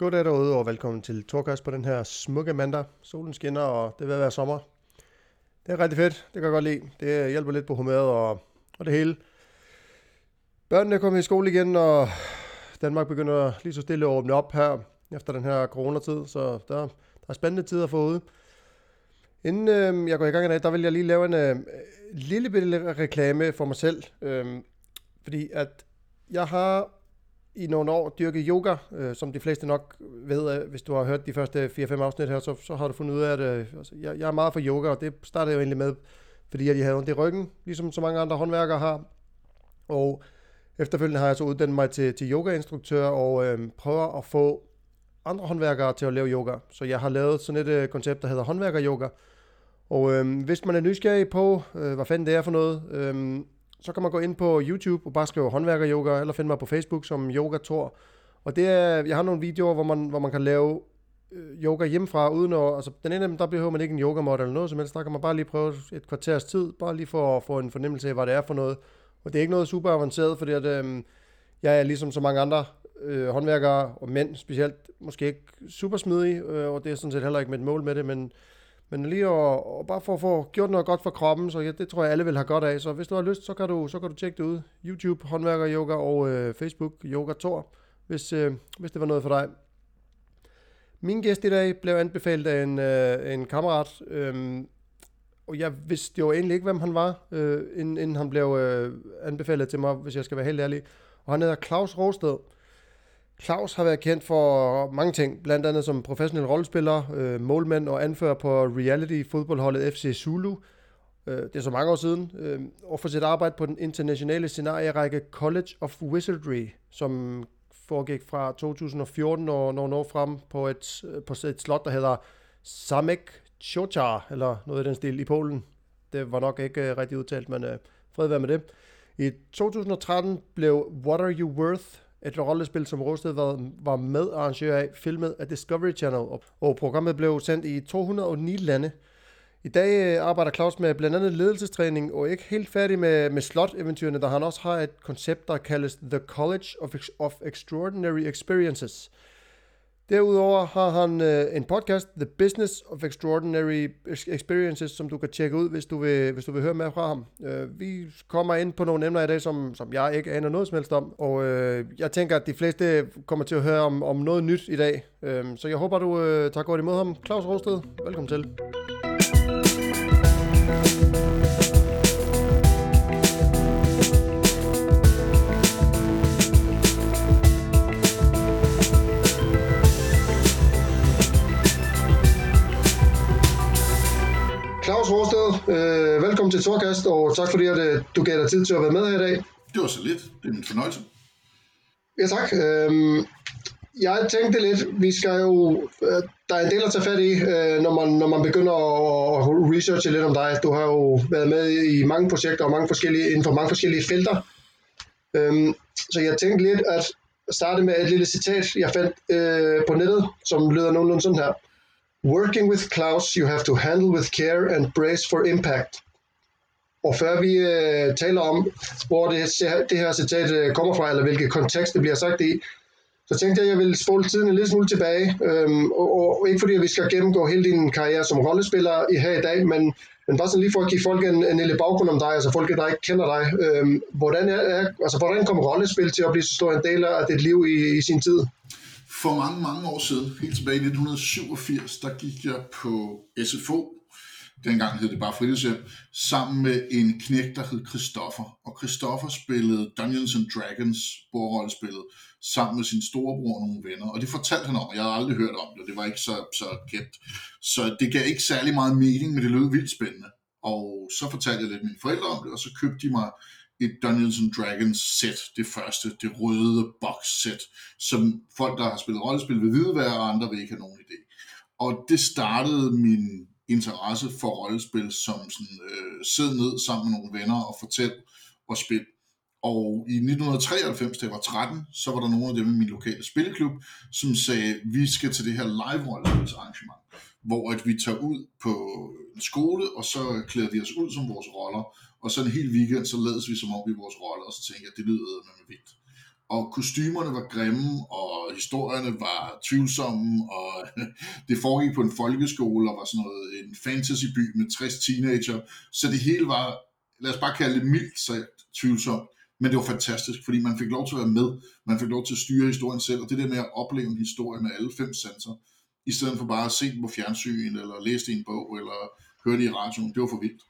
Goddag derude, og velkommen til Torkast på den her smukke mandag. Solen skinner, og det vil være sommer. Det er rigtig fedt, det kan jeg godt lide. Det hjælper lidt på humøret og, og det hele. Børnene er kommet i skole igen, og Danmark begynder lige så stille at åbne op her efter den her coronatid, så der, der er spændende tider at få. Inden øh, jeg går i gang i dag, der vil jeg lige lave en øh, lille bitte reklame for mig selv. Øh, fordi at jeg har i nogle år dyrket yoga, øh, som de fleste nok ved, øh, hvis du har hørt de første 4-5 afsnit her, så, så har du fundet ud af, at øh, altså, jeg, jeg er meget for yoga, og det startede jeg jo egentlig med, fordi jeg havde ondt i ryggen, ligesom så mange andre håndværkere har. Og efterfølgende har jeg så uddannet mig til, til yogainstruktør og øh, prøver at få andre håndværkere til at lave yoga. Så jeg har lavet sådan et øh, koncept, der hedder håndværker-yoga. Og øh, hvis man er nysgerrig på, øh, hvad fanden det er for noget, øh, så kan man gå ind på YouTube og bare skrive håndværker yoga, eller finde mig på Facebook som Yoga Tor. Og det er, jeg har nogle videoer, hvor man, hvor man kan lave øh, yoga hjemmefra, uden at, altså den ene af dem, der behøver man ikke en yoga eller noget som helst, der kan man bare lige prøve et kvarters tid, bare lige for at få en fornemmelse af, hvad det er for noget. Og det er ikke noget super avanceret, fordi at, øh, jeg er ligesom så mange andre øh, håndværkere, og mænd specielt, måske ikke super smidig, øh, og det er sådan set heller ikke mit mål med det, men men lige at, og bare for at få gjort noget godt for kroppen, så ja, det tror jeg alle vil have godt af. Så hvis du har lyst, så kan du, så kan du tjekke det ud. YouTube, håndværker yoga og øh, Facebook, yoga Tor, hvis, øh, hvis det var noget for dig. Min gæst i dag blev anbefalet af en, øh, en kammerat, øh, og jeg vidste jo egentlig ikke, hvem han var, øh, inden, inden han blev øh, anbefalet til mig, hvis jeg skal være helt ærlig. Og han hedder Claus Rosted. Claus har været kendt for mange ting, blandt andet som professionel rollespiller, øh, målmand og anfører på reality-fodboldholdet FC Zulu. Øh, det er så mange år siden. Øh, og for sit arbejde på den internationale scenarierække College of Wizardry, som foregik fra 2014 og nogle år frem på et, øh, på et slot, der hedder Samek Chochar, eller noget i den stil i Polen. Det var nok ikke øh, rigtig udtalt, men øh, fred være med det. I 2013 blev What Are You Worth et rollespil, som Rosted var, var medarrangør af, filmet af Discovery Channel, og programmet blev sendt i 209 lande. I dag øh, arbejder Claus med blandt andet ledelsestræning, og ikke helt færdig med, med slot-eventyrene, der han også har et koncept, der kaldes The College of, of Extraordinary Experiences – Derudover har han øh, en podcast, The Business of Extraordinary Experiences, som du kan tjekke ud, hvis du vil, hvis du vil høre mere fra ham. Øh, vi kommer ind på nogle emner i dag, som, som jeg ikke aner noget som helst om, og øh, jeg tænker, at de fleste kommer til at høre om, om noget nyt i dag. Øh, så jeg håber, du øh, tager godt imod ham. Claus Rosted, velkommen til. Øh, velkommen til Torkast, og tak fordi at, øh, du gav dig tid til at være med her i dag. Det var så lidt. Det er min fornøjelse. Ja, tak. Øhm, jeg tænkte lidt, vi skal jo, øh, der er en del at tage fat i, øh, når, man, når man begynder at, at researche lidt om dig. Du har jo været med i mange projekter og mange forskellige, inden for mange forskellige felter. Øhm, så jeg tænkte lidt at starte med et lille citat, jeg fandt øh, på nettet, som lyder nogenlunde sådan her. Working with Klaus, you have to handle with care and brace for impact. Og før vi øh, taler om, hvor det, det her citat øh, kommer fra, eller hvilket kontekst det bliver sagt i, så tænkte jeg, at jeg ville spole tiden en lille smule tilbage. Øhm, og, og, ikke fordi, at vi skal gennemgå hele din karriere som rollespiller i her i dag, men, men bare sådan lige for at give folk en, en lille baggrund om dig, altså folk, der ikke kender dig. Øhm, hvordan, er, altså, hvordan kom rollespil til at blive så stor en del af dit liv i, i sin tid? For mange, mange år siden, helt tilbage i 1987, der gik jeg på SFO, dengang hed det bare fritidshjem, sammen med en knæk, der hed Christoffer. Og Christoffer spillede Dungeons and Dragons, bordrollespillet, sammen med sin storebror og nogle venner. Og det fortalte han om, og jeg havde aldrig hørt om det, det var ikke så, så kendt. Så det gav ikke særlig meget mening, men det lød vildt spændende. Og så fortalte jeg lidt mine forældre om det, og så købte de mig et Dungeons and Dragons sæt, det første, det røde box-sæt, som folk, der har spillet rollespil, vil vide hvad, og andre vil ikke have nogen idé. Og det startede min interesse for rollespil som sådan, øh, sidde ned sammen med nogle venner og fortælle og spille. Og i 1993, da jeg var 13, så var der nogle af dem i min lokale spilleklub, som sagde, vi skal til det her live rollespilsarrangement, hvor at vi tager ud på en skole, og så klæder vi os ud som vores roller, og så en hel weekend, så lades vi som om vi vores roller, og så tænkte jeg, det lyder med vildt. og kostymerne var grimme, og historierne var tvivlsomme, og det foregik på en folkeskole, og var sådan noget, en fantasyby med 60 teenager, så det hele var, lad os bare kalde det mildt sagt, tvivlsomt, men det var fantastisk, fordi man fik lov til at være med, man fik lov til at styre historien selv, og det der med at opleve en historie med alle fem sanser, i stedet for bare at se den på fjernsyn, eller læse det i en bog, eller høre det i radioen, det var for vildt.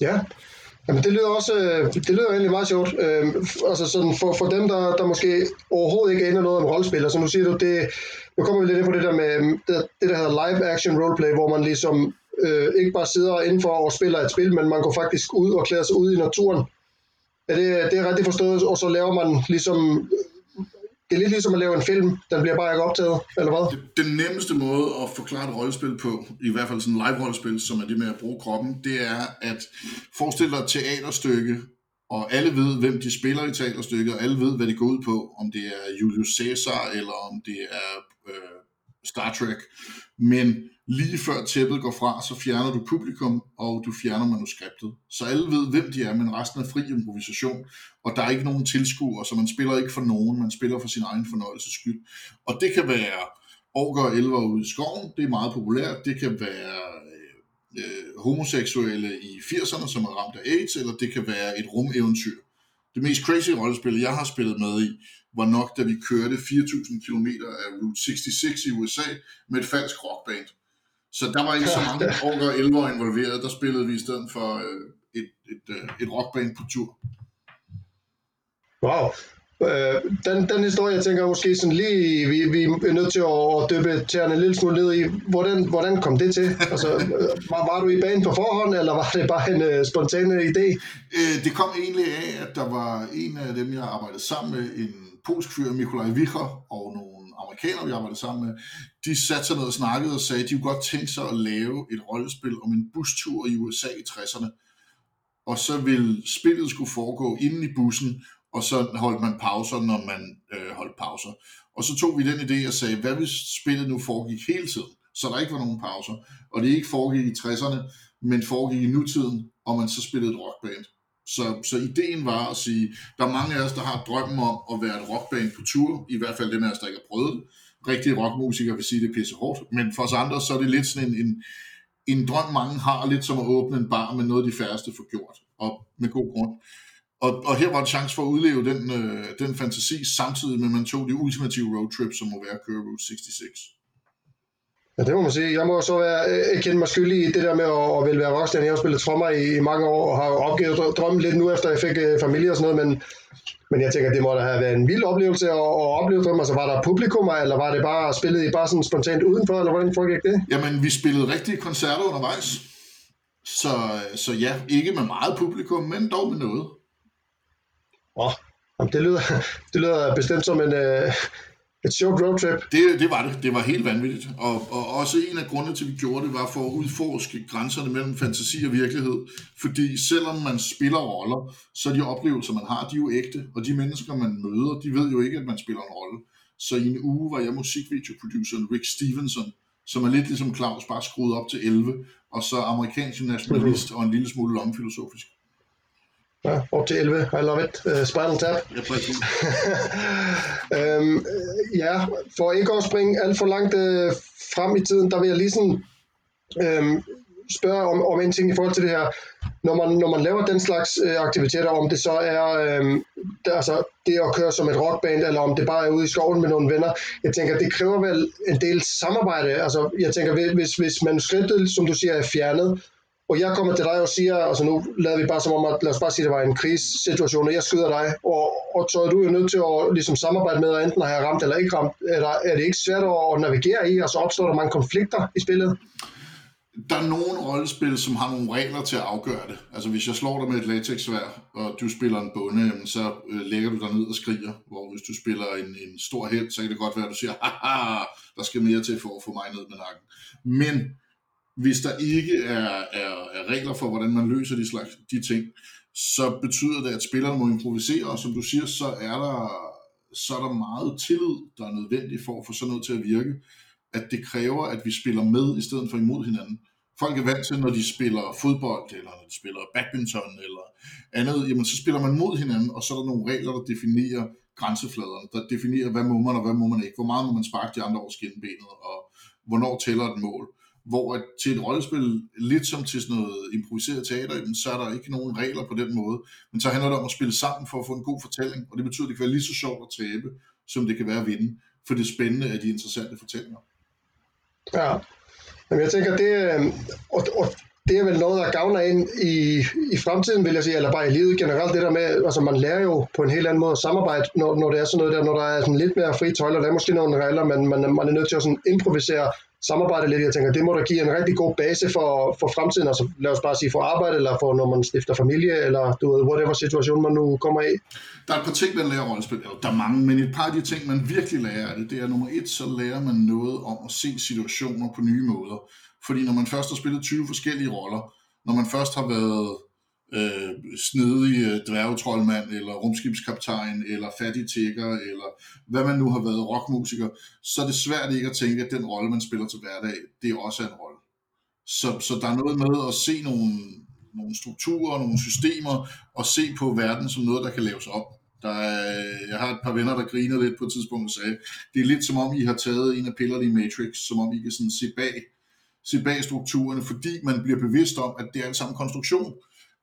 Ja, Jamen, det lyder også, øh, det lyder egentlig meget sjovt. Øh, altså sådan for, for dem, der, der måske overhovedet ikke aner noget om rollespil, altså nu siger du, det, nu kommer vi lidt ind på det der med øhm, det, det der hedder live action roleplay, hvor man ligesom øh, ikke bare sidder indenfor og spiller et spil, men man går faktisk ud og klæder sig ud i naturen. Er det, det er rigtigt forstået, og så laver man ligesom det er lidt ligesom at lave en film, den bliver bare ikke optaget, eller hvad? Den nemmeste måde at forklare et rollespil på, i hvert fald sådan en live-rollespil, som er det med at bruge kroppen, det er at forestille dig et teaterstykke, og alle ved, hvem de spiller i teaterstykket, og alle ved, hvad det går ud på, om det er Julius Caesar, eller om det er øh, Star Trek. Men lige før tæppet går fra, så fjerner du publikum, og du fjerner manuskriptet. Så alle ved, hvem de er, men resten er fri improvisation, og der er ikke nogen tilskuer, så man spiller ikke for nogen, man spiller for sin egen fornøjelses skyld. Og det kan være orker og elver ude i skoven, det er meget populært, det kan være øh, øh homoseksuelle i 80'erne, som er ramt af AIDS, eller det kan være et rumeventyr. Det mest crazy rollespil, jeg har spillet med i, var nok, da vi kørte 4.000 km af Route 66 i USA med et falsk rockband. Så der var ikke så mange unge og ældre involveret. Der spillede vi i stedet for øh, et, et, øh, et rockband på tur. Wow. Øh, den, den historie, jeg tænker måske sådan lige, vi, vi er nødt til at dyppe tæerne en lille smule ned i. Hvordan, hvordan kom det til? Altså, var, var du i banen på forhånd, eller var det bare en uh, spontan idé? Øh, det kom egentlig af, at der var en af dem, jeg arbejdede sammen med, en polsk fyr, Mikolaj Vicher, og nogle amerikanere, vi arbejdede sammen med, de satte sig ned og snakkede og sagde, at de kunne godt tænke sig at lave et rollespil om en bustur i USA i 60'erne. Og så ville spillet skulle foregå inde i bussen, og så holdt man pauser, når man øh, holdt pauser. Og så tog vi den idé og sagde, hvad hvis spillet nu foregik hele tiden, så der ikke var nogen pauser, og det ikke foregik i 60'erne, men foregik i nutiden, og man så spillede et rockband. Så, så ideen var at sige, der er mange af os, der har drømmen om at være et rockband på tur, i hvert fald dem af os, der ikke har prøvet det. Rigtige rockmusikere vil sige, det er pisse hårdt, men for os andre, så er det lidt sådan en, en, en drøm, mange har, lidt som at åbne en bar, med noget de færreste får gjort, og med god grund. Og, og her var en chance for at udleve den, øh, den fantasi, samtidig med, at man tog de ultimative roadtrips, som må være at køre Route 66. Ja, det må man sige. Jeg må så være, øh, kende mig skyldig i det der med at, at ville være rockstjerne. Jeg har spillet trommer i, i mange år og har opgivet drømmen lidt nu, efter jeg fik uh, familie og sådan noget, men, men jeg tænker, det må da have været en vild oplevelse at, at opleve drømmen. Altså, var der publikum, eller var det bare spillet i bare sådan spontant udenfor, eller hvordan foregik det? Jamen, vi spillede rigtige koncerter undervejs. Så, så ja, ikke med meget publikum, men dog med noget. Åh, oh, det lyder, det lyder bestemt som en, uh, et sjovt roadtrip. Det, det var det. Det var helt vanvittigt. Og, og også en af grundene til, at vi gjorde det, var for at udforske grænserne mellem fantasi og virkelighed. Fordi selvom man spiller roller, så de oplevelser, man har, de er jo ægte. Og de mennesker, man møder, de ved jo ikke, at man spiller en rolle. Så i en uge var jeg musikvideoproduceren Rick Stevenson, som er lidt ligesom Claus, bare skruet op til 11, og så amerikansk nationalist mm-hmm. og en lille smule lomfilosofisk. Ja, op til 11. I love it. Uh, Spinal Tap. øhm, ja, for ikke at springe alt for langt uh, frem i tiden, der vil jeg lige sådan øhm, spørge om, om en ting i forhold til det her. Når man, når man laver den slags øh, aktiviteter, om det så er øhm, det, altså, det at køre som et rockband, eller om det bare er ude i skoven med nogle venner, jeg tænker, det kræver vel en del samarbejde. Altså, jeg tænker, hvis, hvis manuskriptet, som du siger, er fjernet, og jeg kommer til dig og siger, altså nu lader vi bare som om, at lad os bare sige, at det var en krisesituation, og jeg skyder dig, og, og så er du jo nødt til at ligesom samarbejde med, at enten har jeg ramt eller ikke ramt. eller er det ikke svært at navigere i, og så opstår der mange konflikter i spillet? Der er nogle rollespil, som har nogle regler til at afgøre det. Altså hvis jeg slår dig med et latexvær, og du spiller en bonde, så øh, lægger du dig ned og skriger. Hvor hvis du spiller en, en stor held, så kan det godt være, at du siger, haha, der skal mere til for at få mig ned med nakken. Men hvis der ikke er, er, er regler for, hvordan man løser de, slags, de ting, så betyder det, at spillerne må improvisere, og som du siger, så er der, så er der meget tillid, der er nødvendig for at få sådan noget til at virke, at det kræver, at vi spiller med i stedet for imod hinanden. folk er vant til, når de spiller fodbold, eller når de spiller badminton, eller andet, jamen så spiller man mod hinanden, og så er der nogle regler, der definerer grænsefladerne, der definerer, hvad må man og hvad må man ikke, hvor meget må man sparke de andre over skinbenet, og hvornår tæller et mål. Hvor at til et rollespil, lidt som til sådan noget improviseret teater, så er der ikke nogen regler på den måde, men så handler det om at spille sammen for at få en god fortælling, og det betyder, at det kan være lige så sjovt at tabe, som det kan være at vinde, for det spændende er de interessante fortællinger. Ja, men jeg tænker, det, øhm, og, og det er vel noget, der gavner ind i, i fremtiden, vil jeg sige, eller bare i livet generelt, det der med, altså man lærer jo på en helt anden måde at samarbejde, når, når det er sådan noget der, når der er sådan lidt mere fri tøjler, der er måske nogle regler, men man, man er nødt til at sådan improvisere samarbejde lidt. Jeg tænker, det må da give en rigtig god base for, for fremtiden, altså lad os bare sige for arbejde, eller for når man stifter familie, eller du ved, whatever situation man nu kommer i. Der er et par ting, man lærer rollespil, der er mange, men et par af de ting, man virkelig lærer af det, det er nummer et, så lærer man noget om at se situationer på nye måder. Fordi når man først har spillet 20 forskellige roller, når man først har været øh, snedig øh, dværgetrollmand, eller rumskibskaptajn, eller fattig tigger, eller hvad man nu har været, rockmusiker, så er det svært ikke at tænke, at den rolle, man spiller til hverdag, det er også en rolle. Så, så der er noget med at se nogle, nogle strukturer, nogle systemer, og se på verden som noget, der kan laves op. Der er, jeg har et par venner, der griner lidt på et tidspunkt og sagde, det er lidt som om, I har taget en af pillerne i Matrix, som om I kan sådan se bag se bag strukturerne, fordi man bliver bevidst om, at det er alt sammen konstruktion.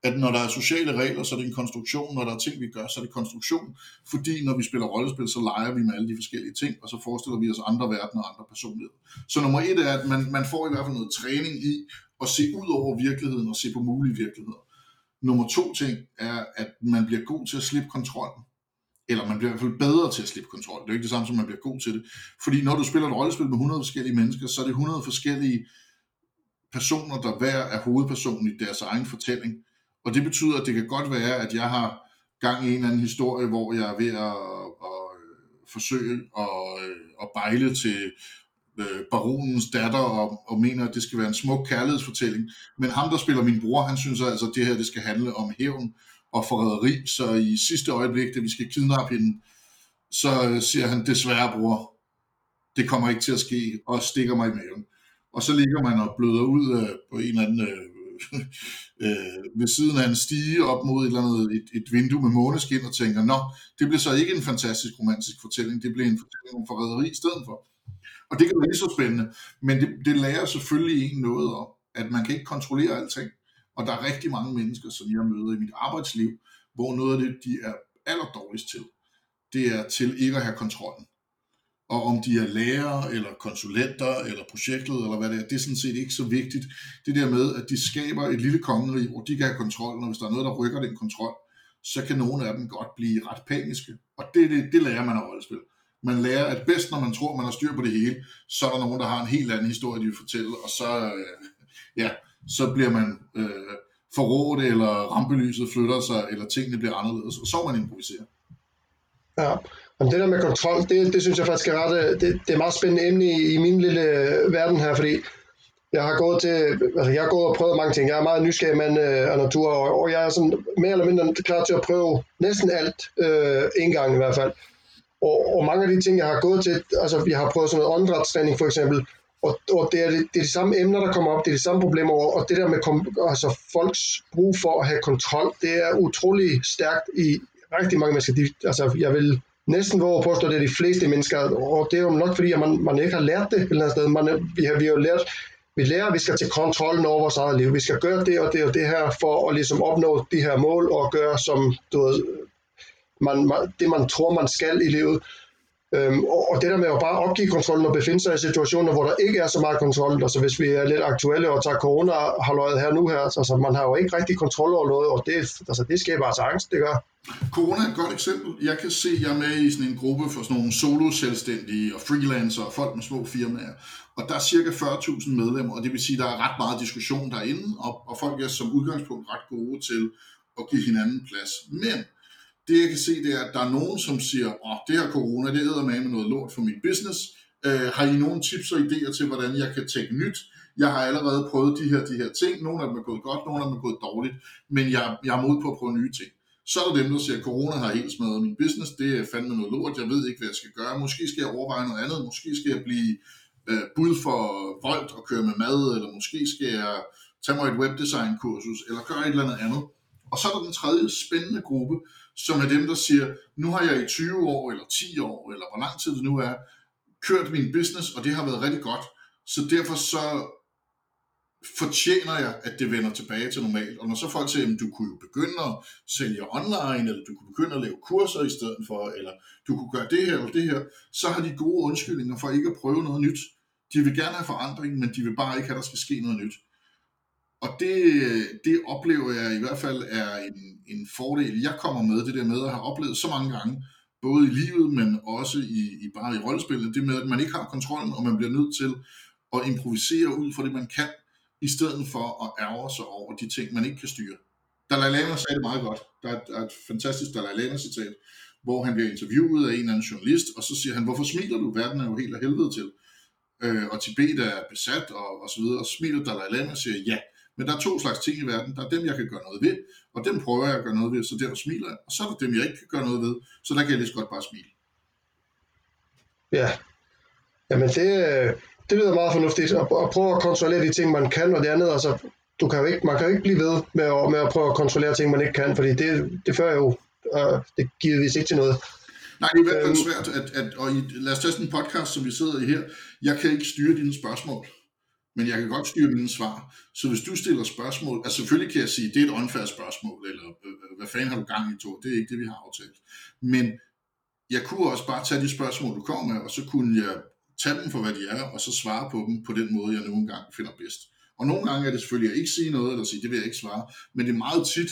At når der er sociale regler, så er det en konstruktion, når der er ting, vi gør, så er det konstruktion. Fordi når vi spiller rollespil, så leger vi med alle de forskellige ting, og så forestiller vi os andre verdener og andre personligheder. Så nummer et er, at man, man får i hvert fald noget træning i at se ud over virkeligheden og se på mulige virkeligheder. Nummer to ting er, at man bliver god til at slippe kontrollen eller man bliver i hvert fald bedre til at slippe kontrol. Det er ikke det samme som, man bliver god til det. Fordi når du spiller et rollespil med 100 forskellige mennesker, så er det 100 forskellige personer, der hver er hovedpersonen i deres egen fortælling. Og det betyder, at det kan godt være, at jeg har gang i en eller anden historie, hvor jeg er ved at, at, øh, forsøge at, øh, at bejle til øh, baronens datter og, og mener, at det skal være en smuk kærlighedsfortælling. Men ham, der spiller min bror, han synes altså, at det her det skal handle om hævn og forræderi. Så i sidste øjeblik, da vi skal kidnappe hende, så siger han, desværre bror, det kommer ikke til at ske, og stikker mig i maven og så ligger man og bløder ud øh, på en eller anden øh, øh, ved siden af en stige op mod et, eller andet, et, et vindue med måneskin og tænker, nå, det bliver så ikke en fantastisk romantisk fortælling, det bliver en fortælling om forræderi i stedet for. Og det kan være lige så spændende, men det, det lærer selvfølgelig en noget om, at man kan ikke kontrollere alting. Og der er rigtig mange mennesker, som jeg møder i mit arbejdsliv, hvor noget af det, de er allerdårligst til, det er til ikke at have kontrollen og om de er lærere, eller konsulenter, eller projektleder, eller hvad det er, det er sådan set ikke så vigtigt. Det der med, at de skaber et lille kongerige, hvor de kan have kontrol, og hvis der er noget, der rykker den kontrol, så kan nogle af dem godt blive ret paniske. Og det, det, det lærer man af rollespil. Man lærer, at bedst når man tror, man har styr på det hele, så er der nogen, der har en helt anden historie, de vil fortælle, og så, øh, ja, så bliver man øh, forrådt, eller rampelyset flytter sig, eller tingene bliver anderledes, og så man improvisere. Ja, Jamen, det der med kontrol, det, det synes jeg faktisk er ret, øh, det, det er meget spændende emne i, i min lille øh, verden her, fordi jeg har gået til, altså jeg har gået og prøvet mange ting. Jeg er meget nysgerrig mand øh, af natur, og, og jeg er sådan mere eller mindre klar til at prøve næsten alt, øh, en gang i hvert fald. Og, og mange af de ting, jeg har gået til, altså vi har prøvet sådan noget åndedrætstræning for eksempel, og, og det, er, det, det er de samme emner, der kommer op, det er de samme problemer, og det der med kom, altså folks brug for at have kontrol, det er utrolig stærkt i rigtig mange mennesker. De, altså jeg vil næsten våge at påstå, at det er de fleste mennesker, og det er jo nok fordi, at man, man ikke har lært det et eller andet sted. Man, vi, har, vi har jo lært, vi lærer, at vi skal til kontrollen over vores eget liv. Vi skal gøre det og det og det her, for at ligesom opnå de her mål, og gøre som, du ved, man, man, det man tror, man skal i livet. Øhm, og, og det der med at bare opgive kontrollen og befinde sig i situationer, hvor der ikke er så meget kontrol, altså hvis vi er lidt aktuelle og tager corona halvøjet her nu her, altså man har jo ikke rigtig kontrol over noget, og det, altså, det skaber altså angst, det gør. Corona er et godt eksempel. Jeg kan se, at jeg er med i sådan en gruppe for sådan nogle solo-selvstændige og freelancer og folk med små firmaer. Og der er cirka 40.000 medlemmer, og det vil sige, at der er ret meget diskussion derinde, og, og folk er som udgangspunkt ret gode til at give hinanden plads. Men det jeg kan se, det er, at der er nogen, som siger, åh, det her corona, det æder med med noget lort for mit business. Øh, har I nogle tips og idéer til, hvordan jeg kan tænke nyt? Jeg har allerede prøvet de her, de her ting. Nogle af dem er gået godt, nogle af dem er gået dårligt, men jeg, jeg er mod på at prøve nye ting. Så er der dem, der siger, at corona har helt smadret min business, det er fandme noget lort, jeg ved ikke, hvad jeg skal gøre. Måske skal jeg overveje noget andet, måske skal jeg blive øh, bud for voldt og køre med mad, eller måske skal jeg tage mig et webdesign kursus, eller gøre et eller andet andet. Og så er der den tredje spændende gruppe, som er dem, der siger, nu har jeg i 20 år, eller 10 år, eller hvor lang tid det nu er, kørt min business, og det har været rigtig godt. Så derfor så fortjener jeg, at det vender tilbage til normalt. Og når så folk siger, at du kunne jo begynde at sælge online, eller du kunne begynde at lave kurser i stedet for, eller du kunne gøre det her eller det her, så har de gode undskyldninger for ikke at prøve noget nyt. De vil gerne have forandring, men de vil bare ikke have, at der skal ske noget nyt. Og det, det oplever jeg i hvert fald er en, en fordel, jeg kommer med, det der med at have oplevet så mange gange, både i livet, men også i, i bare i rollespillet, det med, at man ikke har kontrollen, og man bliver nødt til at improvisere ud fra det, man kan, i stedet for at ærge sig over de ting, man ikke kan styre. Dalai Lama sagde det meget godt. Der er et, der er et fantastisk Dalai Lama-citat, hvor han bliver interviewet af en eller anden journalist, og så siger han, hvorfor smiler du? Verden er jo helt af helvede til. Øh, og Tibet er besat, og, og så videre. Og smiler Dalai Lama og siger, ja, men der er to slags ting i verden. Der er dem, jeg kan gøre noget ved, og dem prøver jeg at gøre noget ved, så derfor smiler jeg. Og så er der dem, jeg ikke kan gøre noget ved, så der kan jeg lige så godt bare smile. Ja, jamen det, det lyder meget fornuftigt. At, at prøve at kontrollere de ting, man kan, og det andet, altså, du kan jo ikke, man kan jo ikke blive ved med at, med at prøve at kontrollere ting, man ikke kan, fordi det, det fører jo øh, det givetvis ikke til noget. Nej, det er i hvert fald øhm, svært, at, at og i, lad os tage sådan en podcast, som vi sidder i her. Jeg kan ikke styre dine spørgsmål, men jeg kan godt styre mine svar. Så hvis du stiller spørgsmål, altså selvfølgelig kan jeg sige, det er et unfair spørgsmål, eller øh, øh, hvad fanden har du gang i to? Det er ikke det, vi har aftalt. Men jeg kunne også bare tage de spørgsmål, du kommer med, og så kunne jeg tage dem for, hvad de er, og så svare på dem på den måde, jeg nogle gange finder bedst. Og nogle gange er det selvfølgelig at ikke sige noget, eller sige, det vil jeg ikke svare, men det er meget tit,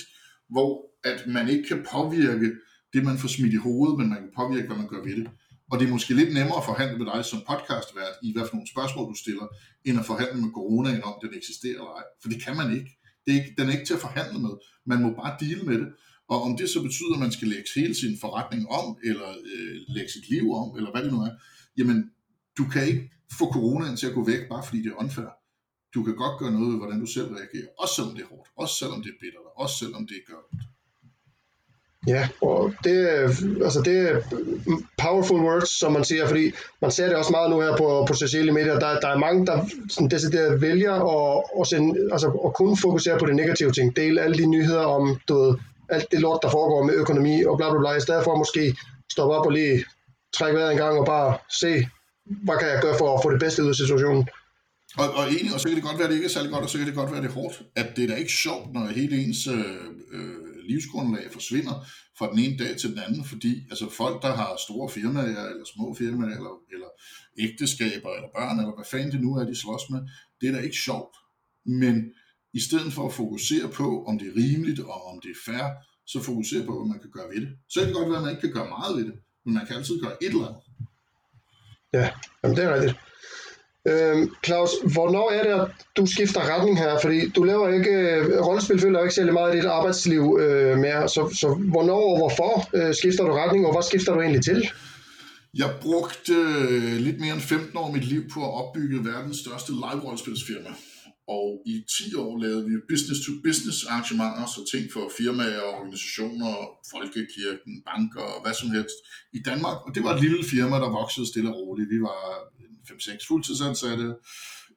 hvor at man ikke kan påvirke det, man får smidt i hovedet, men man kan påvirke, hvad man gør ved det. Og det er måske lidt nemmere at forhandle med dig som podcastvært i hvad for nogle spørgsmål, du stiller, end at forhandle med coronaen om, den eksisterer eller ej. For det kan man ikke. Det er ikke. Den er ikke til at forhandle med. Man må bare dele med det. Og om det så betyder, at man skal lægge hele sin forretning om, eller øh, lægge sit liv om, eller hvad det nu er, jamen du kan ikke få coronaen til at gå væk, bare fordi det er unfair. Du kan godt gøre noget ved, hvordan du selv reagerer, også selvom det er hårdt, også selvom det er bittert. også selvom det gør ondt. Ja, og det, altså det er powerful words, som man siger, fordi man ser det også meget nu her på, på sociale medier. Der, der er mange, der sådan decideret vælger at, at, sende, altså at kun fokusere på de negative ting. Dele alle de nyheder om du ved, alt det lort, der foregår med økonomi og bla bla bla, i stedet for at måske stoppe op og lige trække vejret en gang og bare se, hvad kan jeg gøre for at få det bedste ud af situationen. Og, og egentlig, og så kan det godt være, at det ikke er særlig godt, og så kan det godt være, at det er hårdt. At det er da ikke sjovt, når hele ens øh, øh, livsgrundlag forsvinder fra den ene dag til den anden, fordi altså folk, der har store firmaer, eller små firmaer, eller, eller ægteskaber, eller børn, eller hvad fanden det nu er, de slås med, det er da ikke sjovt. Men i stedet for at fokusere på, om det er rimeligt, og om det er fair, så fokusere på, hvad man kan gøre ved det. Så kan det godt være, at man ikke kan gøre meget ved det, men man kan altid gøre et eller andet. Ja, jamen det er rigtigt. Øhm, Claus, hvornår er det, at du skifter retning her? Fordi du laver ikke, øh, rollespil følger ikke særlig meget i dit arbejdsliv øh, mere, så, så hvornår og hvorfor øh, skifter du retning, og hvad skifter du egentlig til? Jeg brugte øh, lidt mere end 15 år af mit liv på at opbygge verdens største live-rollespilsfirma. Og i 10 år lavede vi business-to-business arrangementer, så ting for firmaer, organisationer, folkekirken, banker og hvad som helst i Danmark. Og det var et lille firma, der voksede stille og roligt. Vi var 5-6 fuldtidsansatte,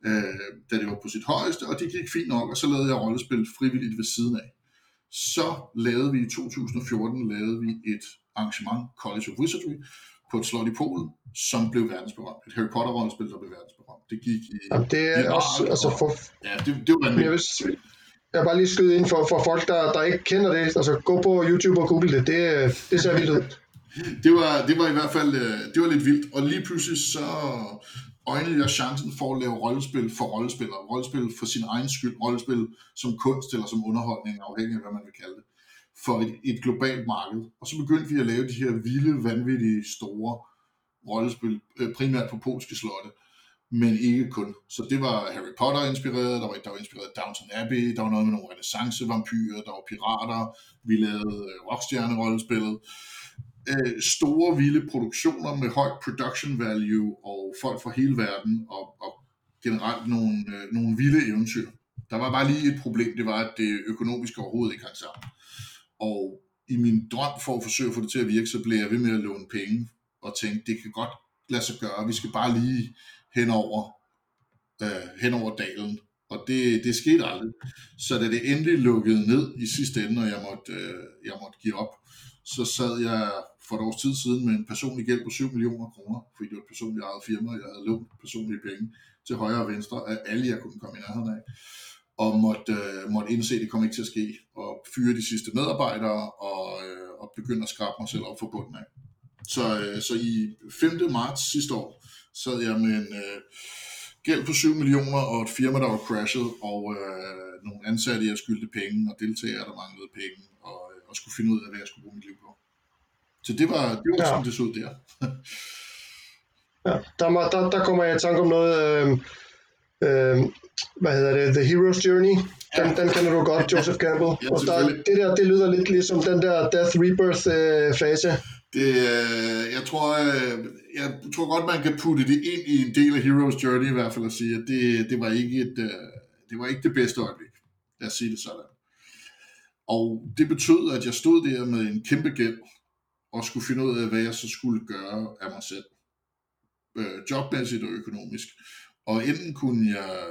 øh, da det var på sit højeste, og det gik fint nok, og så lavede jeg rollespil frivilligt ved siden af. Så lavede vi i 2014 lavede vi et arrangement, College of Wizardry, på et slot i Polen, som blev verdensberømt. Et Harry Potter-rollespil, der blev verdensberømt. Det gik i... Jamen, det er også... Og, altså for, ja, det, det var jeg, vil, jeg bare lige skyde ind for, for folk, der, der ikke kender det. Altså, gå på YouTube og google det. Det, det ser vildt ud. det, var, det var i hvert fald øh, det var lidt vildt. Og lige pludselig så øjnede jeg chancen for at lave rollespil for rollespillere. Rollespil for sin egen skyld. Rollespil som kunst eller som underholdning, afhængig af hvad man vil kalde det for et, et globalt marked. Og så begyndte vi at lave de her vilde, vanvittige, store rollespil, øh, primært på polske slotte, men ikke kun. Så det var Harry Potter inspireret, der var, der var inspireret Downton Abbey, der var noget med nogle renaissance-vampyrer, der var pirater, vi lavede øh, rockstjerne-rollespillet. Øh, store, vilde produktioner med høj production value og folk fra hele verden, og, og generelt nogle, øh, nogle vilde eventyr. Der var bare lige et problem, det var, at det økonomiske overhovedet ikke hang sammen. Og i min drøm for at forsøge at få det til at virke, så blev jeg ved med at låne penge og tænkte, det kan godt lade sig gøre. Vi skal bare lige hen over, øh, hen over dalen. Og det, det skete aldrig. Så da det endelig lukkede ned i sidste ende, og jeg måtte, øh, jeg måtte give op, så sad jeg for et års tid siden med en personlig gæld på 7 millioner kroner, fordi det var et personligt eget firma, jeg havde lånt personlige penge til højre og venstre af alle, jeg kunne komme i nærheden af og måtte, øh, måtte indse, at det kom ikke til at ske, og fyre de sidste medarbejdere, og, øh, og begynde at skrabe mig selv op for bunden af. Så, øh, så i 5. marts sidste år sad jeg med en øh, gæld på 7 millioner og et firma, der var crashet, og øh, nogle ansatte, jeg skyldte penge, og deltagere, der manglede penge, og, øh, og skulle finde ud af, hvad jeg skulle bruge mit liv på. Så det var, det var ja. sådan, det så ud der. ja, der, der, der kommer jeg i tanke om noget... Øh, øh, hvad hedder det, The Hero's Journey. Den, ja. den kender du godt, Joseph Campbell. ja, og der, det der, det lyder lidt ligesom den der Death Rebirth øh, fase. Det, øh, jeg, tror, øh, jeg tror godt, man kan putte det ind i en del af Hero's Journey i hvert fald og sige, at det, det, var, ikke et, øh, det var ikke det bedste øjeblik. Lad os sige det sådan. Og det betød, at jeg stod der med en kæmpe gæld og skulle finde ud af, hvad jeg så skulle gøre af mig selv. Øh, jobmæssigt og økonomisk. Og enten kunne jeg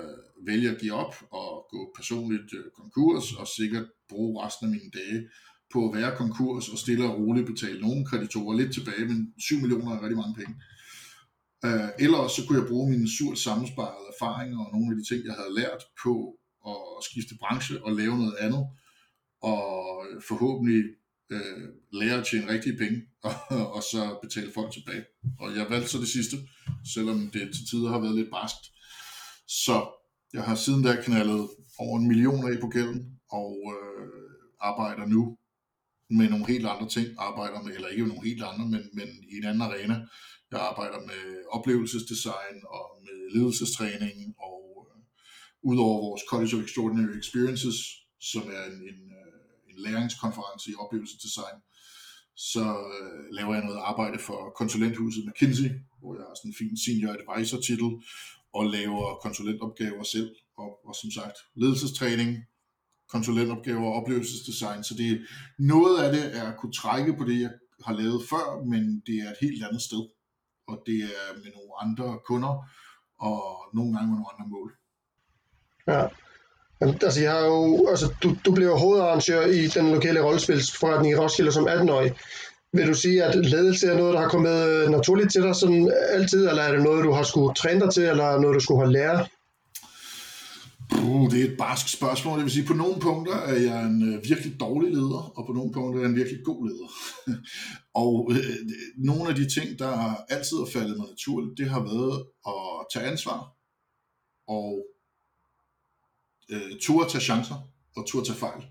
vælge at give op og gå personligt øh, konkurs og sikkert bruge resten af mine dage på at være konkurs og stille og roligt betale nogle kreditorer lidt tilbage, men 7 millioner er rigtig mange penge. Øh, eller så kunne jeg bruge mine surt sammensparede erfaringer og nogle af de ting, jeg havde lært på at skifte branche og lave noget andet, og forhåbentlig øh, lære at tjene rigtige penge, og, og så betale folk tilbage. Og jeg valgte så det sidste, selvom det til tider har været lidt barskt. Så jeg har siden da knaldet over en million af på gælden, og øh, arbejder nu med nogle helt andre ting. Arbejder med, eller ikke med nogle helt andre, men, men i en anden arena. Jeg arbejder med oplevelsesdesign og med ledelsestræning, og øh, udover vores College of Extraordinary Experiences, som er en, en, en læringskonference i oplevelsesdesign, så øh, laver jeg noget arbejde for konsulenthuset McKinsey, hvor jeg har sådan en fin senior advisor titel, og laver konsulentopgaver selv, og, og som sagt ledelsestræning, konsulentopgaver og oplevelsesdesign, så det noget af det er at kunne trække på det, jeg har lavet før, men det er et helt andet sted, og det er med nogle andre kunder, og nogle gange med nogle andre mål. Ja, altså jeg har jo, altså du, du blev hovedarrangør i den lokale rollespilsforretning i Roskilde som 18-årig. Vil du sige, at ledelse er noget, der har kommet øh, naturligt til dig sådan altid, eller er det noget, du har skulle træne dig til, eller noget, du skulle have lært? Uh, det er et barsk spørgsmål. Det vil sige, på nogle punkter er jeg en øh, virkelig dårlig leder, og på nogle punkter er jeg en virkelig god leder. og øh, nogle af de ting, der altid har faldet mig naturligt, det har været at tage ansvar, og øh, turde tage chancer, og turde tage fejl.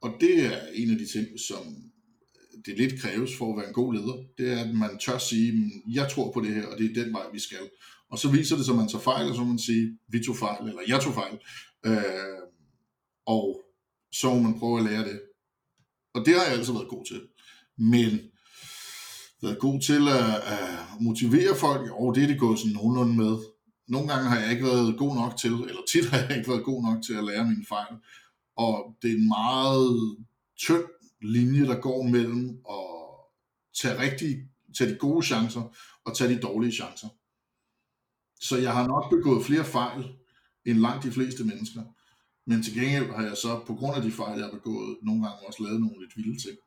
Og det er en af de ting, som øh, det lidt kræves for at være en god leder, det er, at man tør sige, mm, jeg tror på det her, og det er den vej, vi skal. Og så viser det sig, at man tager fejl, og så må man sige, vi tog fejl, eller jeg tog fejl. Øh, og så må man prøve at lære det. Og det har jeg altid været god til. Men været god til at, at motivere folk, og det er det gået sådan nogenlunde med. Nogle gange har jeg ikke været god nok til, eller tit har jeg ikke været god nok til at lære mine fejl. Og det er en meget tynd linje, der går mellem at tage, rigtig, tage de gode chancer og tage de dårlige chancer. Så jeg har nok begået flere fejl end langt de fleste mennesker. Men til gengæld har jeg så, på grund af de fejl, jeg har begået, nogle gange også lavet nogle lidt vilde ting.